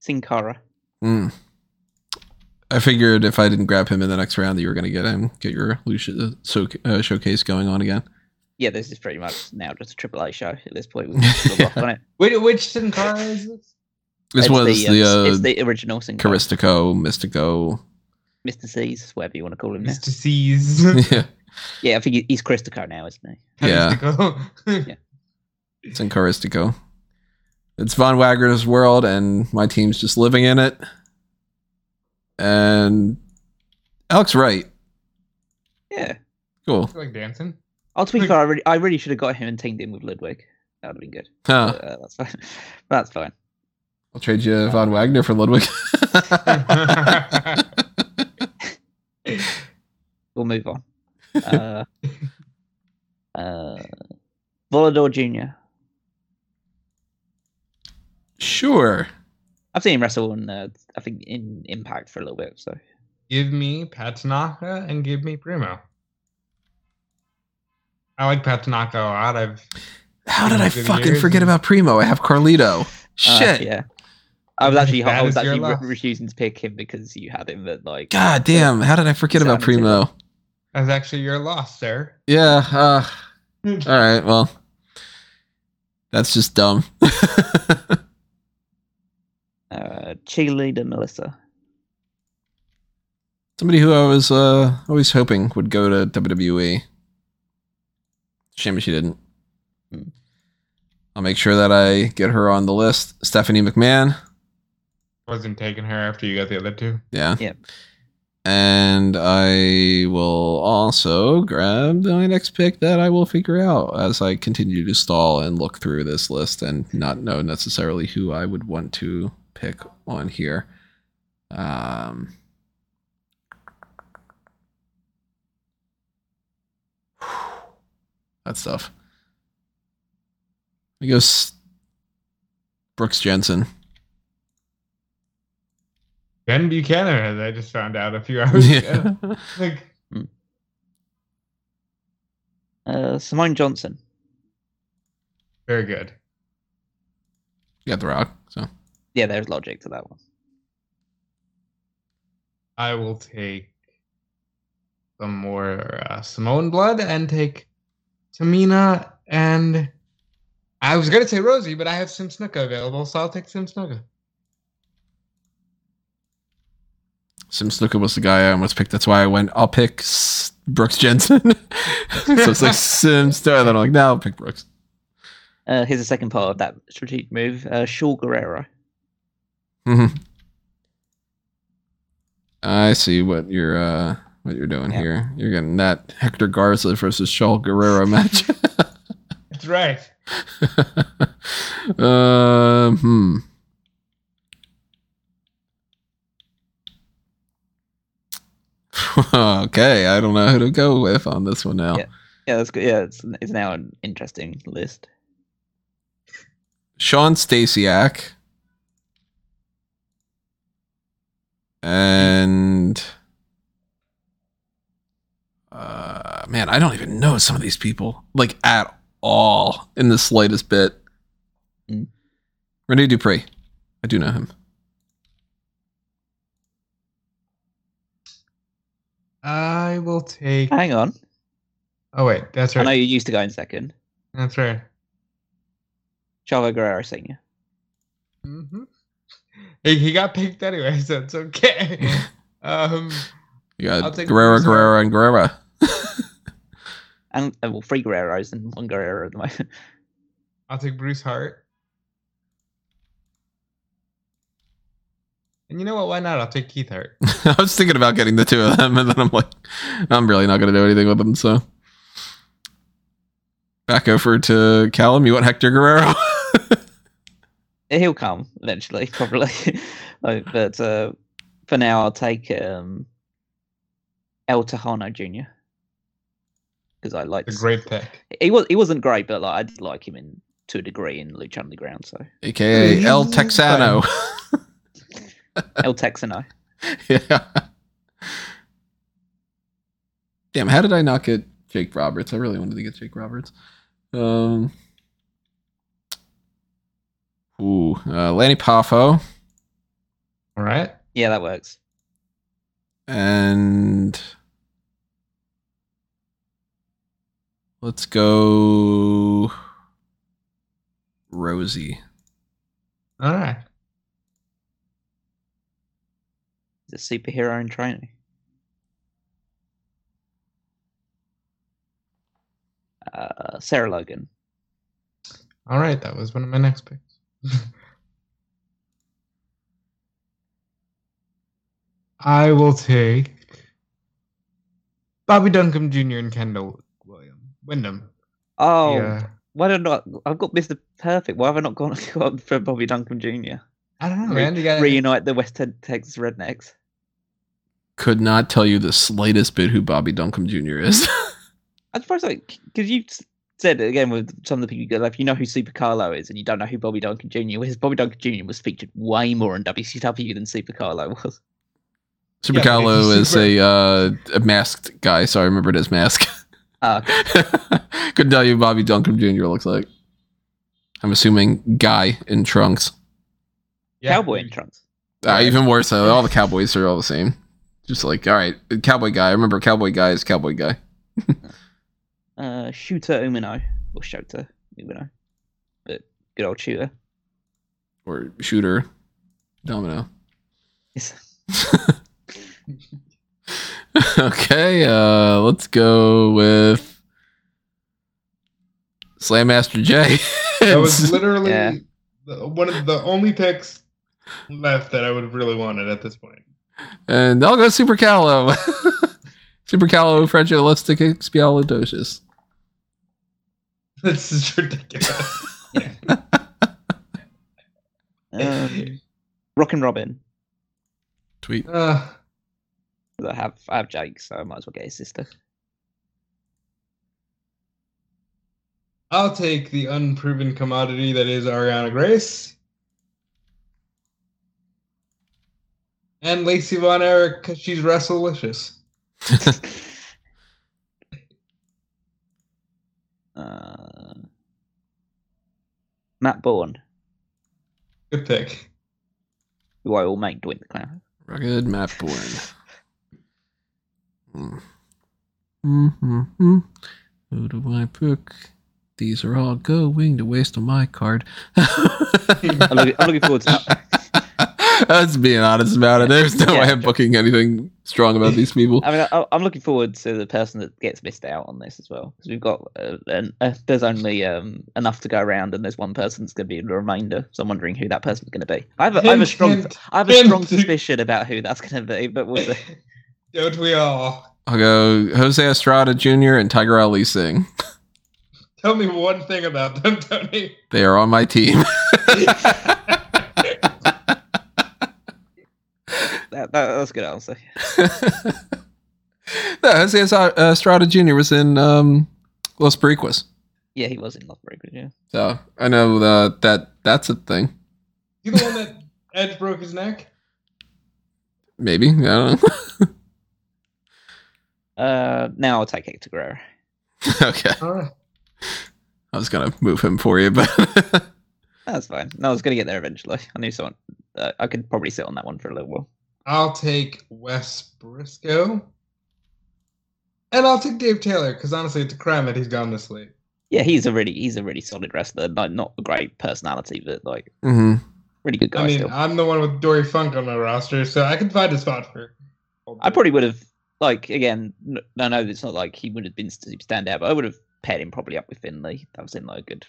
S3: Sin Cara.
S1: Hmm. I figured if I didn't grab him in the next round, that you were going to get him, get your lucha so, uh, showcase going on again.
S3: Yeah, this is pretty much now just a Triple A show at this point. We've sort on it.
S2: Which, which Sin Cara is this?
S1: This
S3: It's
S1: was
S3: the,
S1: the,
S3: uh,
S1: uh,
S3: it's the original Sin Cara.
S1: Caristico, Mistico.
S3: Mr. C's, whatever you want to call him. Now.
S2: Mr. C's. <laughs> <laughs>
S1: yeah,
S3: Yeah, I think he's Christico now, isn't he?
S1: Yeah.
S2: yeah. <laughs>
S1: it's in Caristico. It's Von Wagner's world, and my team's just living in it. And Alex Wright,
S3: Yeah.
S1: cool.
S2: like dancing.
S3: Oh, to be
S2: Like-
S3: fair, I really, I really should have got him and teamed in with Ludwig. That would have been good.
S1: Huh.
S3: Uh, that's fine. <laughs> That's fine.
S1: I'll trade you Von Wagner for Ludwig. <laughs>
S3: We'll move on. Uh, uh, Volador Jr.
S1: sure.
S3: I've seen him wrestle on, uh, I think, in Impact for a little bit. So
S2: Give me Pat Tanaka and give me Primo. I like Pat Tanaka a lot. I've
S1: How did I fucking
S2: years
S1: forget
S2: and-
S1: about Primo? I have Carlito.
S3: uh,
S1: Shit.
S3: yeah. I was actually
S2: That
S3: I was
S2: your
S3: actually re-
S2: loss.
S3: refusing to pick him because you had him at like
S1: God damn. How did I forget about
S3: Sounded
S1: Primo?
S2: that's actually your loss, sir.
S1: Yeah. Uh, <laughs> all right. Well, that's just dumb. <laughs>
S3: uh, cheerleader Melissa.
S1: Somebody who I was uh, always hoping would go to WWE. Shame she didn't.
S3: Hmm.
S1: I'll make sure that I get her on the list. Stephanie McMahon.
S2: Wasn't taking her after you got the other two.
S1: Yeah.
S3: Yep.
S1: And I will also grab my next pick that I will figure out as I continue to stall and look through this list and not know necessarily who I would want to pick on here. Um, <sighs> that stuff. I guess Brooks Jensen.
S2: Ben Buchanan, as I just found out a few hours ago. <laughs> Like,
S3: Uh, Simone Johnson.
S2: very good.
S1: You got the rock. So
S3: Yeah, there's logic to that one.
S2: I will take some more uh, Samoan blood and take Tamina and I was gonna say Rosey, but I have Sim Snuka available, so I'll take Sim Snuka.
S1: Sim Snuka was the guy I almost picked. That's why I went. I'll pick S- Brooks Jensen. <laughs> so it's like <laughs> Sim Snuka. Then I'm like, now I'll pick Brooks.
S3: Uh, here's the second part of that strategic move. Uh, Shaul Guerrero.
S1: Mhm. I see what you're uh, what you're doing
S3: Yeah.
S1: here. You're getting that Hector Garza versus Shaul Guerrero match. <laughs>
S2: That's right.
S1: um, hmm. <laughs> okay, I don't know who to go with on this one now.
S3: Yeah. Yeah, that's good. Yeah, it's, it's now an interesting list.
S1: Shawn Stasiak. And uh man, I don't even know some of these people like at all in the slightest bit.
S3: Mm.
S1: Rene Dupree. I do know him.
S2: I will take.
S3: Hang on.
S2: Oh wait, that's right.
S3: I know you used to go in second.
S2: That's right.
S3: Chavo Guerrero Senior.
S2: hmm He, he got picked anyway, so it's okay. <laughs> um,
S1: You got Guerrero,
S2: Bruce
S1: Guerrero, and Guerrero. <laughs>
S3: And uh, well, three Guerreros and one Guerrero at the moment.
S2: I'll take Bruce Hart. And you know what? Why not? I'll take Keith Hart. <laughs>
S1: I was thinking about getting the two of them, and then I'm like, I'm really not going to do anything with them. So back over to Callum. You want Hector Guerrero?
S3: He'll come eventually, <laughs> probably. But uh, for now, I'll take um, El Texano Jr. Because I like
S2: A great pick.
S3: he was he wasn't great, but like I did like him in to a degree in Lucha Underground. So
S1: AKA El
S2: He's
S1: Texano. <laughs>
S3: El Texano. <laughs>
S1: yeah. Damn, how did I not get Jake Roberts? I really wanted to get Jake Roberts. Um. Ooh, uh, Lanny Poffo
S2: All right.
S3: Yeah, that works.
S1: and let's go Rosey.
S2: All right.
S3: The superhero in training. Uh, Sarah Logan.
S2: All right. That was one of my next picks. I will take Bobby Duncum Jr. and Kendall William Windham.
S3: Oh,
S2: Yeah.
S3: why did I not? I've got Mr. Perfect. Why have I not gone, <laughs> gone for Bobby Duncum Jr.?
S2: I don't know,
S3: Re-
S2: man. You got
S3: Reunite the West Texas Rednecks.
S1: Could not tell you the slightest bit who Bobby Duncum Jr. is. <laughs>
S3: I suppose like because you s- said again with some of the people you go, like, if you know who Super Calo is and you don't know who Bobby Duncum Jr. is, Bobby Duncum Jr. was featured way more in WCW than Super Calo was.
S1: Super
S2: Yeah,
S1: Carlo
S2: he's
S1: is
S2: super-
S1: a uh, a masked guy, so I remembered his mask. <laughs>
S3: Uh, <laughs>
S1: Couldn't tell you who Bobby Duncum Jr. looks like. I'm assuming guy in trunks.
S2: Yeah.
S3: cowboy in trunks.
S1: Uh, even worse, though, all the cowboys are all the same. Just like, all right, cowboy guy. I remember cowboy guy is cowboy guy. <laughs>
S3: Uh, Shooter Umino or Shota Umino, but good old Shooter.
S1: Or shooter. Domino.
S3: Yes. <laughs> <laughs>
S1: okay, uh, let's go with Slam Master J.
S2: That was <laughs> literally
S3: Yeah.
S2: the, one of the only picks left that I would have really wanted at this point.
S1: and I'll go Super Calo. Super Callow Fragilistic Expialidocious. <laughs>
S2: This is ridiculous. <laughs>
S3: Um, Rockin' Robin.
S1: Tweet.
S2: Uh,
S3: 'cause I have I have Jake, so I might as well get his sister.
S2: I'll take the unproven commodity that is Ariana Grace. And Lacey Von Erich, 'cause she's Wrestlelicious. <laughs>
S3: Uh, Matt Bourne,
S2: Good pick.
S3: who I will make Doink the Clown.
S1: Rugged Matt Bourne. Hmm. Mm-hmm. Who do I pick? These are all going to waste on my card. <laughs>
S3: I'm looking, I'm looking forward to.
S1: That's being honest about it. There's no
S3: Yeah.
S1: way I'm booking anything strong about these people.
S3: I mean, I, I'm looking forward to the person that gets missed out on this as well, because we've got uh, an, uh, there's only um, enough to go around, and there's one person that's going to be the remainder. So I'm wondering who that person's going to be. I have a, I have a strong,
S2: hint,
S3: I have a strong suspicion about who that's going to be, but we'll see. <laughs>
S2: Don't we all?
S1: I'll go Jose Estrada Jr. and Tiger Ali Singh.
S2: Tell me one thing about them, Tony.
S1: They are on my team. <laughs> <laughs>
S3: That, that, that's a good answer. <laughs>
S1: no, Jose Estra- Estrada Jr. was in um, Los Boricuas.
S3: Yeah, he was in Love Breakers, yeah.
S1: So I know that, that that's a thing.
S2: You the one that Edge broke his neck?
S1: Maybe. I don't know. <laughs>
S3: Uh, now I'll take Hector Guerrero. <laughs>
S1: okay.
S2: All right.
S1: I was going to move him for you, but
S3: That's fine. No, I was going to get there eventually. I knew someone. Uh, I could probably sit on that one for a little while.
S2: I'll take Wes Briscoe. And I'll take Dave Taylor, because honestly, it's a crime that he's gone this late.
S3: Yeah, he's a really he's a really solid wrestler. Like not a great personality, but like
S1: mm-hmm.
S3: really good guy
S2: I mean,
S3: still.
S2: I'm the one with Dory Funk on my roster, so I can find a spot for.
S3: I probably would have like again. No, no, it's not like he would have been stand out, but I would have paired him probably up with Finlay. That was in like a good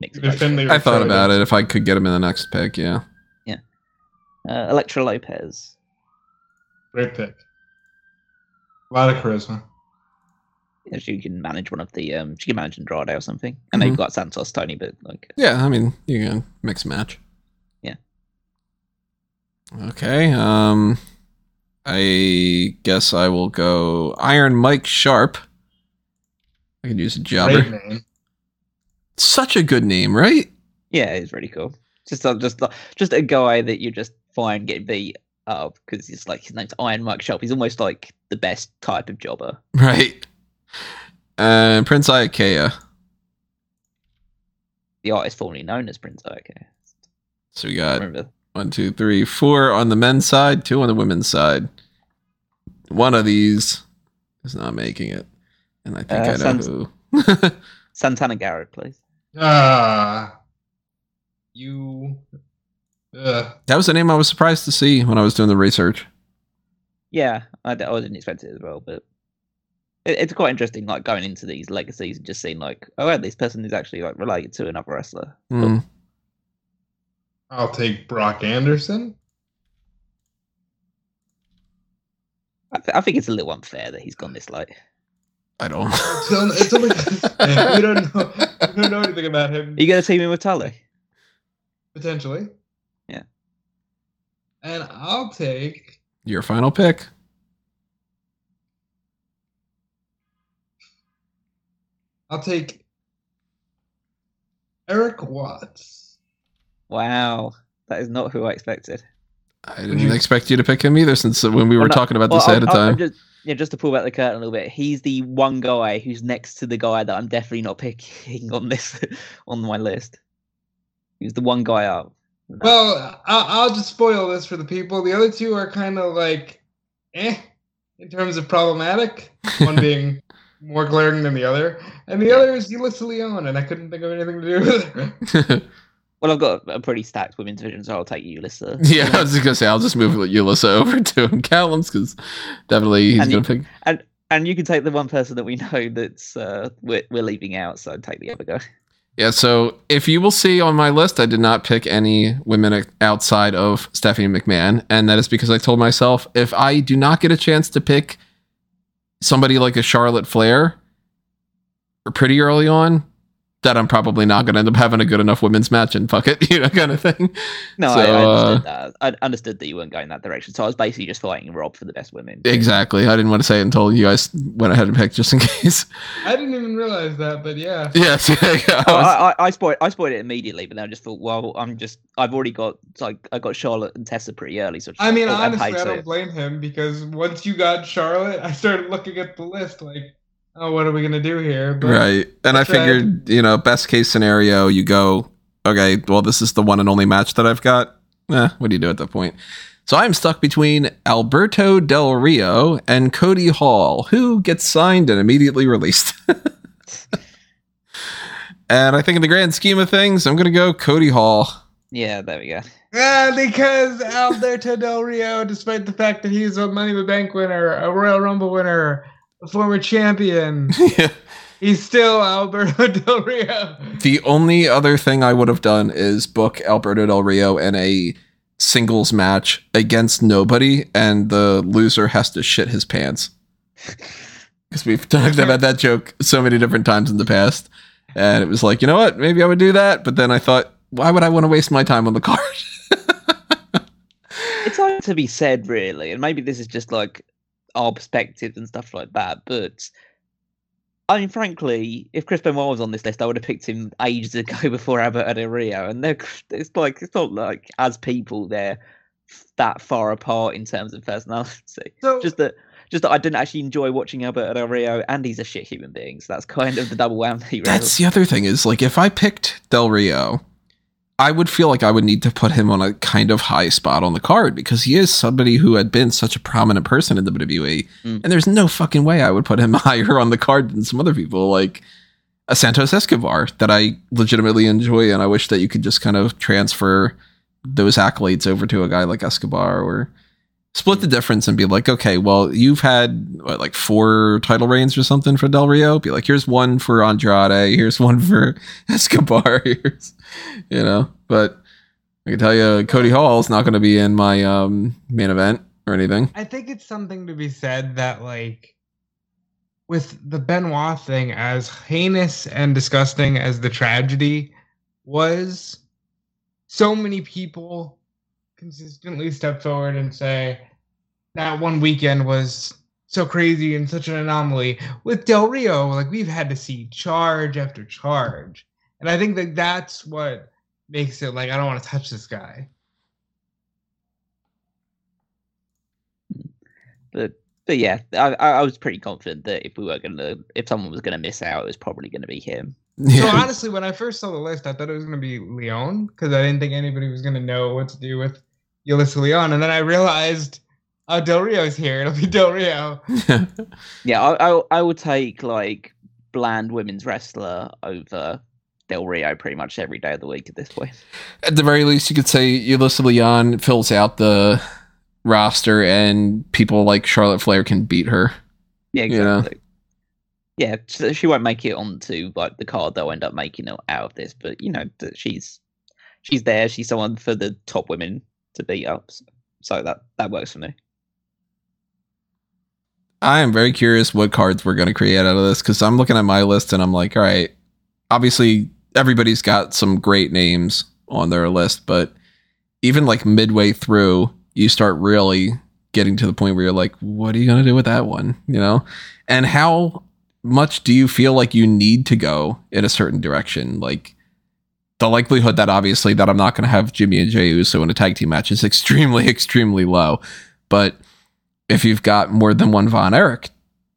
S3: mix. Of
S2: If. Finlay
S1: I thought about it if I could get him in the next pick. Yeah. Yeah.
S3: Uh, Elektra Lopez.
S2: Great pick. A lot of charisma.
S3: Yeah, she can manage one of the um. She can manage Andrade or something. And they've got Santos Tony, but like
S1: Yeah. I mean, you can mix and match.
S3: Yeah.
S1: Okay. Um, I guess I will go Iron Mike Sharpe. I could use a jobber.
S2: Great name.
S1: Such a good name, right?
S3: yeah, it's really cool. Just uh, just uh, just a guy that you just find get beat up because it's like his name's Iron Mike Sharpe. He's almost like the best type of jobber.
S1: Right. And Prince Iaukea.
S3: The artist formerly known as Prince Iaukea.
S1: So we got one, two, three, four on the men's side, two on the women's side. One of these is not making it. And I think
S3: Uh,
S1: I know
S3: sounds-
S1: who. <laughs>
S3: Santana Garrett, please.
S2: Ah. You. Uh,
S1: that was a name I was surprised to see when I was doing the research.
S3: Yeah, I didn't expect it as well, but it, it's quite interesting, like going into these legacies and just seeing like, oh, yeah, this person is actually like related to another wrestler.
S1: Hmm.
S2: I'll take Brock Anderson.
S3: I, th- I think it's a little unfair that he's gone this late.
S1: I don't.
S2: It's <laughs> only, it's only 'cause we don't know. We don't know anything about him.
S3: Are you going to team in with Tully?
S2: Potentially.
S3: Yeah.
S2: And I'll take.
S1: Your final pick.
S2: I'll take Erik Watts.
S3: Wow, that is not who I expected.
S1: I didn't expect you to pick him either, since uh, when we were
S3: Well,
S1: talking about
S3: Well,
S1: this ahead of
S3: I'm- I'm
S1: time.
S3: just, yeah, just to pull back the curtain a little bit, he's the one guy who's next to the guy that I'm definitely not picking <laughs> on this <laughs> on my list. He's the one guy up.
S2: Well, I'll, I'll just spoil this for the people. The other two are kind of like, eh, in terms of problematic. One <laughs> being more glaring than the other, and the other is Ulysses Leon, and I couldn't think of anything to do with it. <laughs>
S3: Well, I've got a pretty stacked women's division, so I'll take Ulysses.
S1: yeah, I was just gonna say I'll just move Ulysses over <laughs> to him, Callum's, because definitely he's
S3: And
S1: gonna
S3: you-
S1: pick.
S3: And and you can take the one person that we know that's uh, we're, we're leaving out, so take the other guy.
S1: Yeah, so if you will see on my list, I did not pick any women outside of Stephanie McMahon, and that is because I told myself if I do not get a chance to pick somebody like a Charlotte Flair pretty early on, that I'm probably not going to end up having a good enough women's match and fuck it, <laughs> you know, kind of thing.
S3: No,
S1: So,
S3: I, I
S1: uh,
S3: understood that. I understood that you weren't going that direction, so I was basically just fighting Rob for the best women.
S1: Exactly. I didn't want to say it until you guys went ahead and picked just in <laughs> case.
S2: I didn't even realize that, but yeah.
S1: yes. <laughs> Yeah, yeah, I
S3: Oh,
S1: was-
S3: I, I, I spoiled I spoiled it immediately, but then I just thought, well, I'm just I've already got like I got Charlotte and Tessa pretty early, so
S2: I mean,
S3: thought I'd
S2: honestly,
S3: pay
S2: I don't blame him because once you got Charlotte, I started looking at the list like, oh, what are we gonna do here? But
S1: right. And I
S2: that's right.
S1: figured, you know, best case scenario, you go, okay, well, this is the one and only match that I've got. Eh, what do you do at that point? So I'm stuck between Alberto Del Rio and Cody Hall, who gets signed and immediately released. <laughs> and I think in the grand scheme of things, I'm going to go Cody Hall.
S3: Yeah, there we go.
S2: Ah, because Alberto Del Rio, despite the fact that he's a Money in the Bank winner, a Royal Rumble winner, a former champion, <laughs> he's still Alberto <laughs> Del Rio.
S1: the only other thing I would have done is book Alberto Del Rio in a singles match against nobody, and the loser has to shit his pants. <laughs> Because we've talked about that joke so many different times in the past. And it was like, you know what? Maybe I would do that. But then I thought, why would I want to waste my time on the card?
S3: It's hard to be said, really, and maybe this is just like our perspective and stuff like that. But I mean, frankly, if Chris Benoit was on this list, I would have picked him ages ago <laughs> before Alberto Del Rio, and they're it's like it's not like as people they're that far apart in terms of personality.
S2: So
S3: just that just that I didn't actually enjoy watching Alberto Del Rio, and he's a shit human being. So that's kind of the double whammy. <laughs> Really.
S1: That's the other thing is like, if I picked Del Rio, I would feel like I would need to put him on a kind of high spot on the card because he is somebody who had been such a prominent person in the WWE.
S3: Mm.
S1: And there's no fucking way I would put him <laughs> higher on the card than some other people like a Santos Escobar that I legitimately enjoy. And I wish that you could just kind of transfer those accolades over to a guy like Escobar or split the difference and be like, okay, well, you've had what, like four title reigns or something for Del Rio. Be like, here's one for Andrade, here's <laughs> one for Escobar, <laughs> here's, you know. But I can tell you, Cody Hall is not going to be in my um, main event or anything.
S2: I think it's something to be said that like with the Benoit thing, as heinous and disgusting as the tragedy was, so many people consistently step forward and say that one weekend was so crazy and such an anomaly. With Del Rio, like we've had to see charge after charge. And I think that that's what makes it like I don't want to touch this guy.
S3: but but yeah, I I I was pretty confident that if we were gonna if someone was gonna miss out, it was probably gonna be him.
S2: So <laughs> honestly, when I first saw the list, I thought it was going to be Leon because I didn't think anybody was going to know what to do with Ulysses Leon. And then I realized, oh, Del Rio's here. It'll be Del Rio. <laughs>
S3: Yeah, I I, I would take like bland women's wrestler over Del Rio pretty much every day of the week at this point.
S1: At the very least, you could say Ulysses Leon fills out the roster and people like Charlotte Flair can beat her.
S3: Yeah,
S1: Yeah.
S3: exactly. Yeah, she won't make it onto like the card they'll end up making it out of this, but you know she's she's there. She's someone for the top women to beat up, so, so that that works for me.
S1: I am very curious what cards we're going to create out of this because I'm looking at my list and I'm like, all right, obviously everybody's got some great names on their list, but even like midway through, you start really getting to the point where you're like, what are you going to do with that one? You know? And how much do you feel like you need to go in a certain direction? Like, the likelihood that obviously that I'm not going to have Jimmy and Jey Uso in a tag team match is <laughs> extremely, extremely low. But if you've got more than one Von Erich,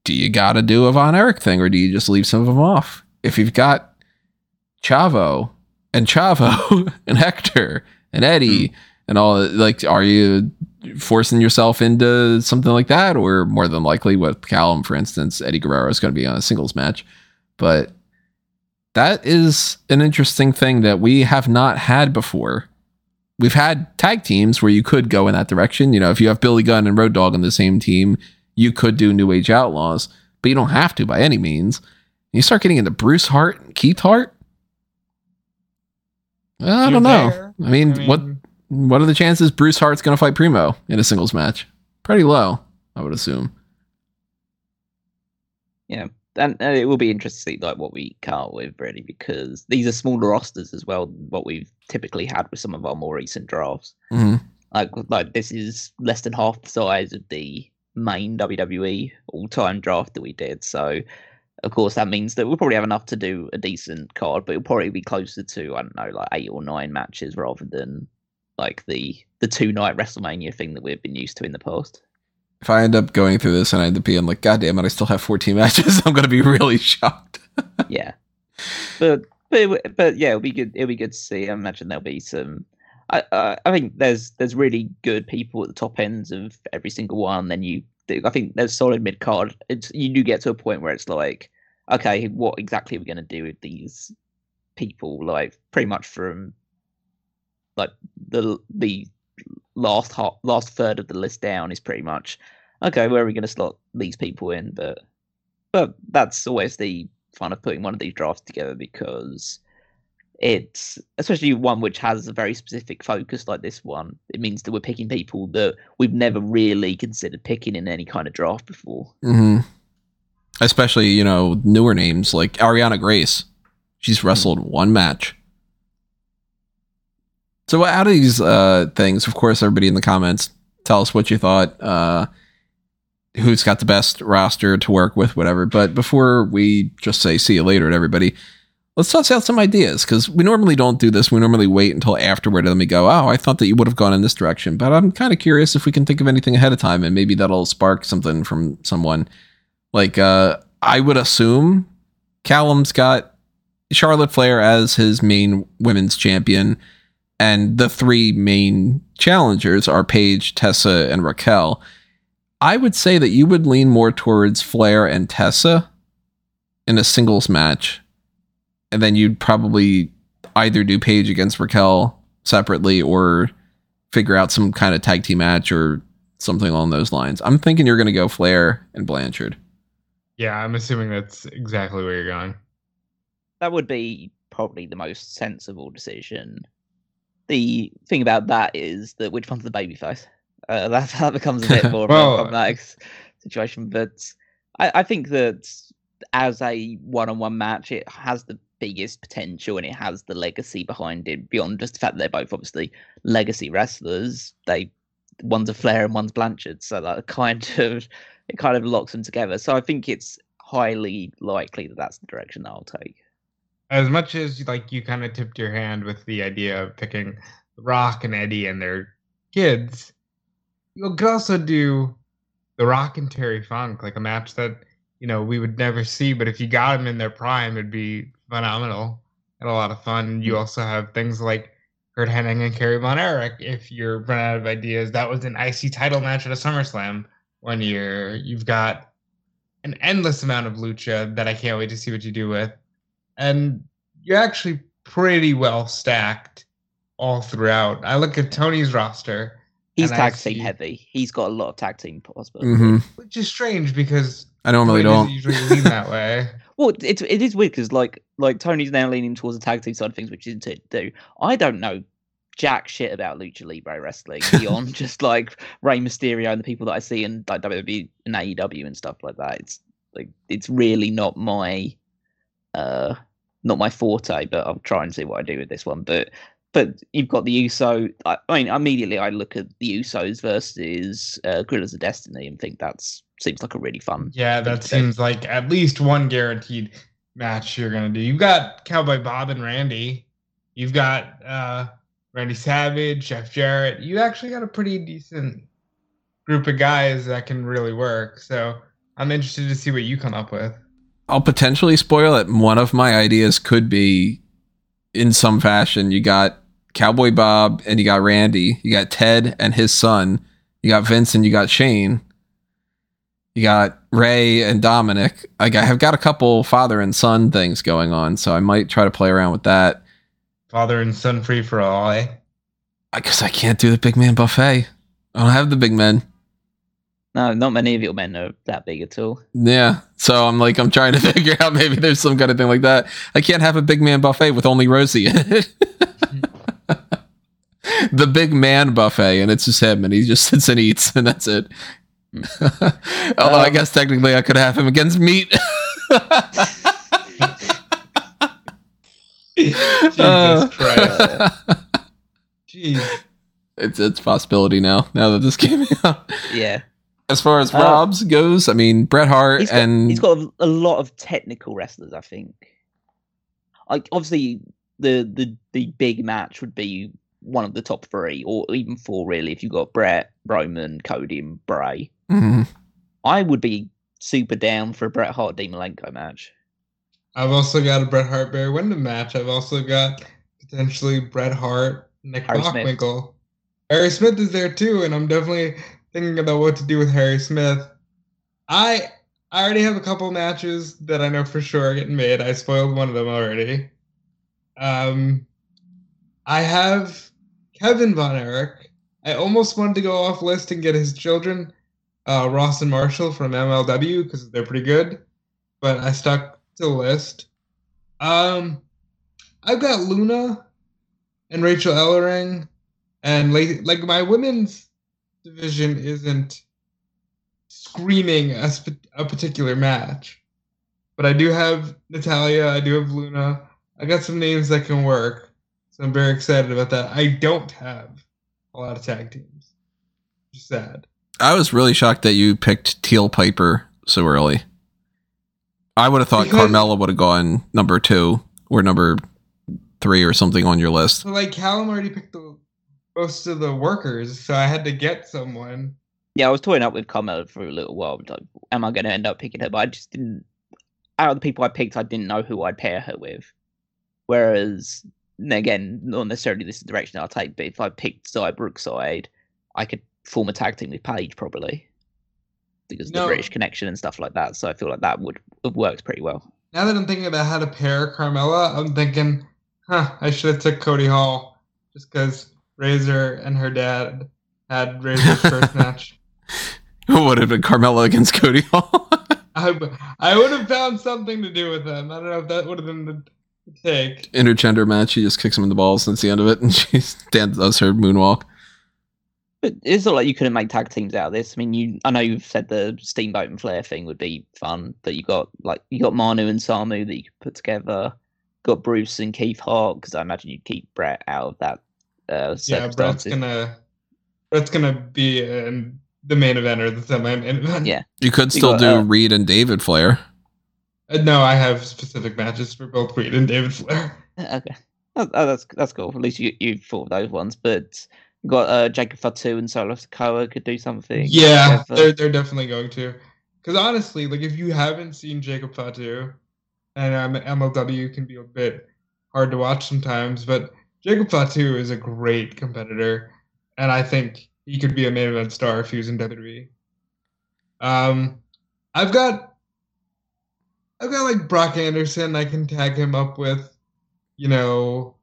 S1: do you got to do a Von Erich thing or do you just leave some of them off? If you've got Chavo and Chavo <laughs> and Hector and Eddie mm. and all, like, are you forcing yourself into something like that? Or more than likely with Callum, for instance, Eddie Guerrero is going to be on a singles match. But that is an interesting thing that we have not had before. We've had tag teams where you could go in that direction. You know, if you have Billy Gunn and Road Dogg on the same team, you could do New Age Outlaws, but you don't have to by any means. You start getting into Bruce Hart and Keith Hart. I don't know. I mean, I mean, what what are the chances Bruce Hart's going to fight Primo in a singles match? Pretty low, I would assume.
S3: Yeah, and, and it will be interesting to see like what we come up with really because these are smaller rosters as well what we've typically had with some of our more recent drafts.
S1: Mm-hmm.
S3: like like this is less than half the size of the main wwe all-time draft that we did. So of course that means that we'll probably have enough to do a decent card but it'll probably be closer to i don't know like eight or nine matches rather than like the the two night wrestlemania thing that we've been used to in the past
S1: if I end up going through this and I end up being like, God damn it, I still have 14 <laughs> matches, I'm going to be really shocked. <laughs>
S3: yeah. But, but, but yeah, it'll be good. It'll be good to see. I imagine there'll be some. I, uh, I think there's there's really good people at the top ends of every single one. Then you, I think there's solid mid card. It's you do get to a point where it's like, okay, what exactly are we going to do with these people? Like pretty much from like the the last half, last third of the list down is pretty much okay. Where are we going to slot these people in? But but that's always the fun of putting one of these drafts together because it's especially one which has a very specific focus like this one. It means that we're picking people that we've never really considered picking in any kind of draft before.
S1: Mm-hmm. Especially you know newer names like Ariana Grace. She's wrestled mm-hmm. one match. So out of these uh, things, of course, everybody in the comments tell us what you thought. Uh, who's got the best roster to work with, whatever. But before we just say see you later to everybody, let's toss out some ideas because we normally don't do this. We normally wait until afterward and then we go, oh, I thought that you would have gone in this direction. But I'm kind of curious if we can think of anything ahead of time and maybe that'll spark something from someone. Like, uh, I would assume Callum's got Charlotte Flair as his main women's champion and the three main challengers are Paige, Tessa, and Raquel. I would say that you would lean more towards Flair and Tessa in a singles match, and then you'd probably either do Paige against Raquel separately or figure out some kind of tag team match or something along those lines. I'm thinking you're going to go Flair and Blanchard.
S2: Yeah, I'm assuming that's exactly where you're going.
S3: That would be probably the most sensible decision the thing about that is that which one's the baby face? Uh, that, <laughs> that becomes a bit <laughs> more well, of a problematic situation. But I, I think that as a one-on-one match, it has the biggest potential and it has the legacy behind it beyond just the fact that they're both obviously legacy wrestlers. They one's a Flair and one's Blanchard, so that kind <laughs> of it kind of locks them together. So I think it's highly likely that that's the direction that I'll take
S2: as much as like you kind of tipped your hand with the idea of picking Rock and Eddie and their kids, you could also do the Rock and Terry Funk, like a match that you know we would never see, but if you got them in their prime, it'd be phenomenal and a lot of fun. You mm-hmm. also have things like Curt Hennig and Kerry Von Erich. If you're running out of ideas, that was an IC title match at a SummerSlam one year. You've got an endless amount of lucha that I can't wait to see what you do with and you're actually pretty well stacked all throughout. I look at Tony's roster.
S3: He's tag team heavy. He's got a lot of tag team possibilities,
S1: mm-hmm.
S2: which is strange because
S1: I normally don't
S2: usually lean that way. <laughs>
S3: well, it's it is weird because like like Tony's now leaning towards the tag team side of things, which is to do. I don't know jack shit about lucha libre wrestling <laughs> beyond just like Rey Mysterio and the people that I see in like WWE and AEW and stuff like that. It's like it's really not my uh not my forte, but I'll try and see what I do with this one. But but you've got the USO. I, I mean, immediately I look at the USOs versus uh, Guerrillas of Destiny and think that's seems like a really fun.
S2: Yeah, that seems do. like at least one guaranteed match you're gonna do. You've got Cowboy Bob and Randy. You've got uh, Randy Savage, Jeff Jarrett. You actually got a pretty decent group of guys that can really work. So I'm interested to see what you come up with.
S1: I'll potentially spoil it. One of my ideas could be in some fashion. You got Cowboy Bob and you got Randy. You got Ted and his son. You got Vince and you got Shane. You got Rey and Dominik. I have got a couple father and son things going on, so I might try to play around with that.
S2: Father and son free for all, eh?
S1: I guess I can't do the big man buffet. I don't have the big men.
S3: No, not many of your men are that big at all.
S1: Yeah. So I'm like, I'm trying to <laughs> figure out maybe there's some kind of thing like that. I can't have a big man buffet with only Rosey in it. <laughs> the big man buffet, and it's just him, and he just sits and eats, and that's it. <laughs> Although um, I guess technically I could have him against meat.
S2: Jesus uh, Christ. Jeez.
S1: It's it's possibility now. Now that this came out.
S3: Yeah.
S1: As far as uh, Rob's goes, I mean Bret Hart
S3: he's got,
S1: and
S3: he's got a, a, lot of technical wrestlers. I think. Like obviously the the the big match would be one of the top three or even four really if you got Bret, Roman, Cody, and Bray.
S1: Mm-hmm.
S3: I would be super down for a Bret Hart Dean Malenko match.
S2: I've also got a Bret Hart Barry Windham match. I've also got potentially Bret Hart, Nick Harry Bockwinkel. Smith. Harry Smith is there too, and I'm definitely thinking about what to do with Harry Smith. I I already have a couple matches that I know for sure are getting made. I spoiled one of them already. Um, I have Kevin Von Erich. I almost wanted to go off list and get his children, uh, Ross and Marshall from MLW because they're pretty good, but I stuck to the list. Um, I've got Luna and Rachel Ellering, and like like my women's division isn't screaming a, sp- a particular match, but I do have Natalya, I do have Luna. I got some names that can work, so I'm very excited about that. I don't have a lot of tag teams. Just sad.
S1: I was really shocked that you picked Teal Piper so early. I would have thought because, Carmella would have gone number two or number three or something on your list.
S2: Like Callum already picked the most of the workers, so I had to get someone.
S3: Yeah, I was toying up with Carmella for a little while. Like, am I going to end up picking her? But I just didn't. Out of the people I picked, I didn't know who I'd pair her with. Whereas, again, not necessarily this is the direction I'll take. But if I picked Xia Brookside, I could form a tag team with Paige probably because of no. the British connection and stuff like that. So I feel like that would have worked pretty well.
S2: Now that I'm thinking about how to pair Carmella, I'm thinking, huh, I should have took Cody Hall just because Razor and her dad had Razor's first <laughs> match.
S1: What would have been Carmella against Cody Hall? <laughs>
S2: I, I would have found something to do with them. I don't know if that would have been the, the take.
S1: Intergender match. She just kicks him in the balls. And that's the end of it. <laughs> And she does her moonwalk.
S3: But it's not like you couldn't make tag teams out of this. I mean, you I know you've said the Steamboat and Flair thing would be fun, but you got like you got Manu and Samu that you could put together. Got Bruce and Keith Hart because I imagine you'd keep Bret out of that. Uh,
S2: yeah, Bret's gonna Bret's gonna be in the main event or the semi main event.
S3: Yeah,
S1: you could still you got, do uh, Reid and David Flair.
S2: Uh, no, I have specific matches for both Reid and David Flair.
S3: Okay, oh, oh, that's that's cool. At least you you thought of those ones, but got uh, Jacob Fatu and Solo Sikoa could do something.
S2: Yeah, they're they're definitely going to. Because honestly, like if you haven't seen Jacob Fatu, and um, MLW can be a bit hard to watch sometimes, but Jacob Fatu is a great competitor, and I think he could be a main event star if he was in WWE. Um, I've got, I've got like Brock Anderson. I can tag him up with, you know,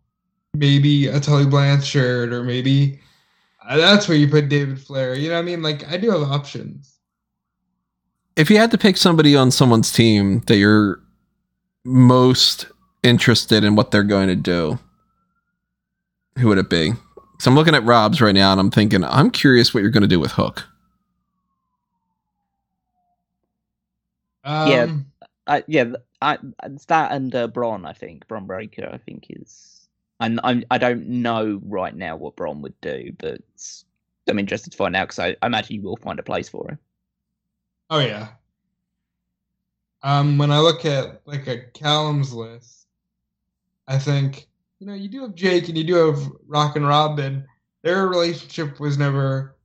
S2: maybe a Tully Blanchard or maybe uh, that's where you put David Flair. You know what I mean? Like I do have options.
S1: If you had to pick somebody on someone's team that you're most interested in what they're going to do, who would it be? So I'm looking at Rob's right now and I'm thinking, I'm curious what you're going to do with Hook.
S3: Um, yeah, I, yeah, I, it's that and uh, Bron. I think Bron Breakker. I think is and I'm, I don't know right now what Bron would do, but I'm interested to find out because I, I, imagine you will find a place for him.
S2: Oh yeah. Um, when I look at like a Callum's list, I think you know, you do have Jake and you do have Rockin' Robin. Their relationship was never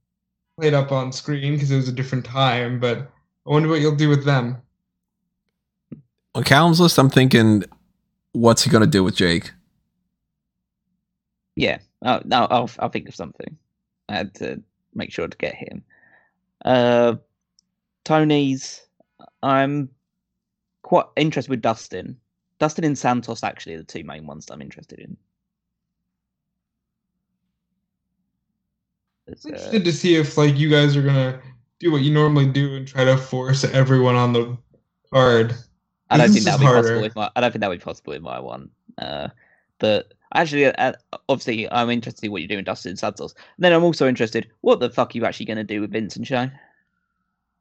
S2: played up on screen because it was a different time. But I wonder what you'll do with them.
S1: On Callum's list, I'm thinking, what's he going to do with Jake?
S3: Yeah, oh, no, I'll I'll think of something. I had to make sure to get him. Uh, Tony's. I'm quite interested with Dustin. Dustin and Santos actually are the two main ones that I'm interested in. It's, uh,
S2: interested to see if like you guys are gonna do what you normally do and try to force everyone on the card.
S3: I don't think
S2: that
S3: would be
S2: harder.
S3: possible with my. I don't think that'll be possible with my one. Uh, but actually, uh, obviously, I'm interested in what you're doing, Dustin and Santos. And then I'm also interested, what the fuck are you actually going to do with Vince and Shane? <laughs>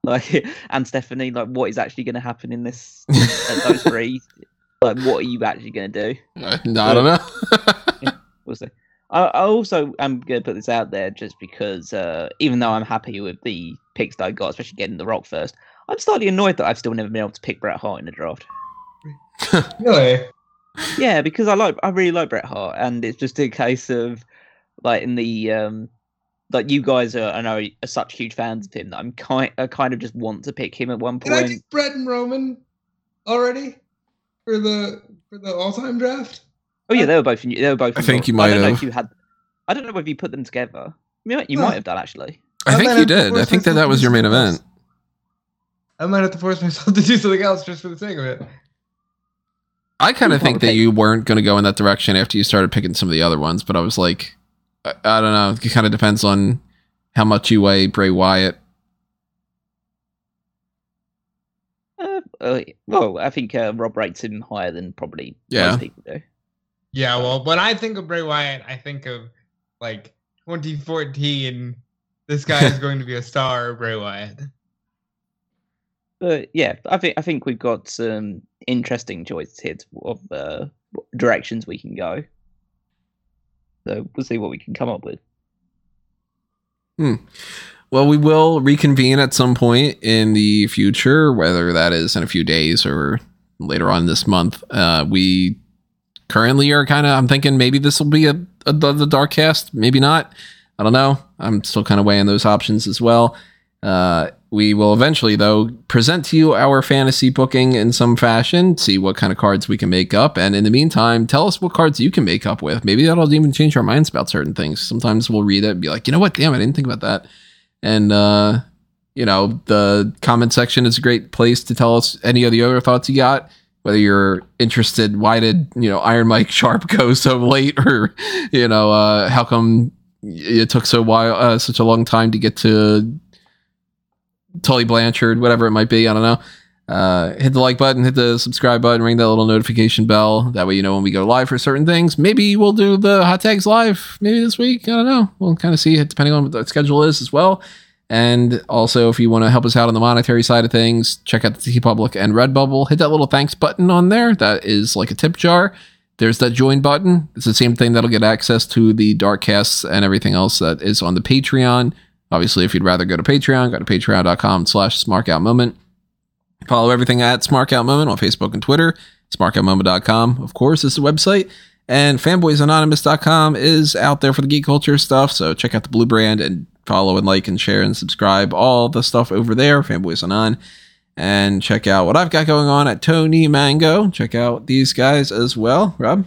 S3: Like, <laughs> and Stephanie, like, what is actually going to happen in this? those <laughs> three, like, what are you actually going to do?
S1: No, I don't know. <laughs>
S3: We'll see. I, I also am going to put this out there just because, uh, even though I'm happy with the picks that I got, especially getting the Rock first, I'm slightly annoyed that I've still never been able to pick Bret Hart in the draft. <laughs>
S2: Really?
S3: Yeah, because I like I really like Bret Hart, and it's just a case of like in the um like you guys are I know are such huge fans of him that I'm kind I kind of just want to pick him at one
S2: Did I
S3: point.
S2: take Bret and Roman already for the for the all time draft?
S3: Oh yeah, they were both in, they were both.
S1: I think
S3: your-
S1: you might
S3: I don't know
S1: have.
S3: if you had. I don't know whether you put them together. You might, you
S2: Huh.
S3: might have done actually.
S1: I
S2: I
S1: think you did. I think that that was your main
S2: something else.
S1: event.
S2: I might have to force myself to do something else just for the sake of it.
S1: I kind of think that
S3: okay.
S1: you weren't going to go in that direction after you started picking some of the other ones, but I was like, I, I don't know. It kind of depends on how much you weigh Bray Wyatt.
S3: Uh, well, I think uh, Rob rates him higher than probably
S1: Yeah.
S3: most people do.
S2: Yeah, well, when I think of Bray Wyatt, I think of like 2014. This guy is <laughs> going to be a star, Bray Wyatt.
S3: But yeah, I think I think we've got some interesting choices here of uh, directions we can go. So we'll see what we can come up with.
S1: Well, we will reconvene at some point in the future, whether that is in a few days or later on this month. Uh, we currently are kind of. I'm thinking maybe this will be a, a the dark cast, maybe not. I don't know. I'm still kind of weighing those options as well. Uh, we will eventually, though, present to you our fantasy booking in some fashion, see what kind of cards we can make up. And in the meantime, tell us what cards you can make up with. Maybe that'll even change our minds about certain things. Sometimes we'll read it and be like, you know what? Damn, I didn't think about that. And, uh, you know, the comment section is a great place to tell us any of the other thoughts you got. Whether you're interested, why did, you know, Iron Mike <laughs> Sharpe go so late? Or, you know, uh, how come it took so while, uh, such a long time to get to Tully Blanchard, whatever it might be. I don't know. Uh, hit the like button, hit the subscribe button, ring that little notification bell. That way you know when we go live for certain things. Maybe we'll do the hot tags live maybe this week. I don't know. We'll kind of see it depending on what the schedule is as well. And also, if you want to help us out on the monetary side of things, check out the TeePublic and Redbubble. Hit that little thanks button on there. That is like a tip jar. There's that join button. It's the same thing that'll get access to the dark casts and everything else that is on the Patreon. Obviously, if you'd rather go to Patreon, go to patreon.com slash smarkoutmoment. Follow everything at smarkoutmoment on Facebook and Twitter. Smarkoutmoment.com, of course, is the website. And fanboysanonymous.com is out there for the geek culture stuff. So check out the blue brand and follow and like and share and subscribe. All the stuff over there, Fanboys Anon. And check out what I've got going on at Tony Mango. Check out these guys as well. Rob?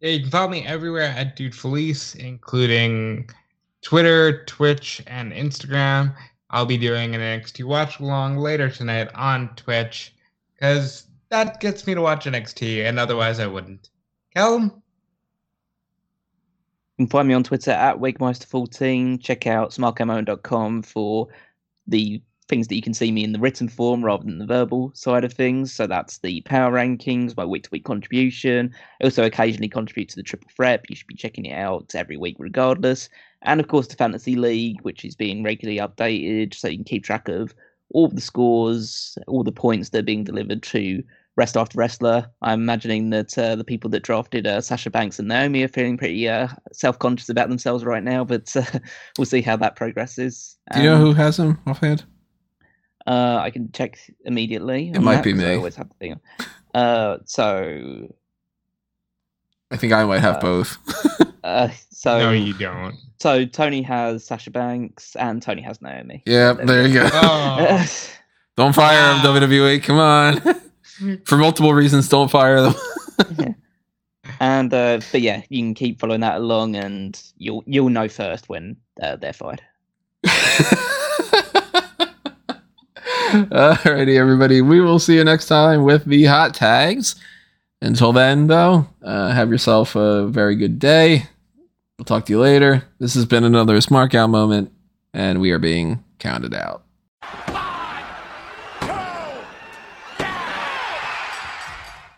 S2: Yeah, you can follow me everywhere at Dude Felice, including Twitter, Twitch, and Instagram. I'll be doing an NXT watch along later tonight on Twitch because that gets me to watch NXT, and otherwise I wouldn't. Callum?
S3: You can find me on Twitter at WakeMeister14. Check out smartcamo.com for the things that you can see me in the written form rather than the verbal side of things. So that's the power rankings, my week to week contribution. I also occasionally contribute to the triple threat. You should be checking it out every week regardless. And of course, the Fantasy League, which is being regularly updated so you can keep track of all the scores, all the points that are being delivered to rest after wrestler. I'm imagining that uh, the people that drafted uh, Sasha Banks and Naomi are feeling pretty uh, self conscious about themselves right now, but uh, <laughs> we'll see how that progresses.
S1: Do you know
S3: Um,
S1: who has him offhand?
S3: Uh, I can check immediately.
S1: It might
S3: that,
S1: be
S3: 'cause I
S1: me.
S3: always have the thing. on. Uh, so
S1: I think I might have
S3: Uh,
S1: both. <laughs>
S3: Uh, so
S2: no, you don't.
S3: so Tony has Sasha Banks and Tony has Naomi.
S1: yeah, there you go.
S2: Oh. <laughs>
S1: Don't fire
S2: Wow.
S1: them, WWE. Come on. <laughs> For multiple reasons, don't fire them.
S3: and uh, but yeah, you can keep following that along, and you'll you'll know first when uh, they're fired. <laughs>
S1: Alrighty, everybody. We will see you next time with the hot tags. Until then, though, uh, have yourself a very good day. We'll talk to you later. This has been another Smark Out moment, and we are being counted out.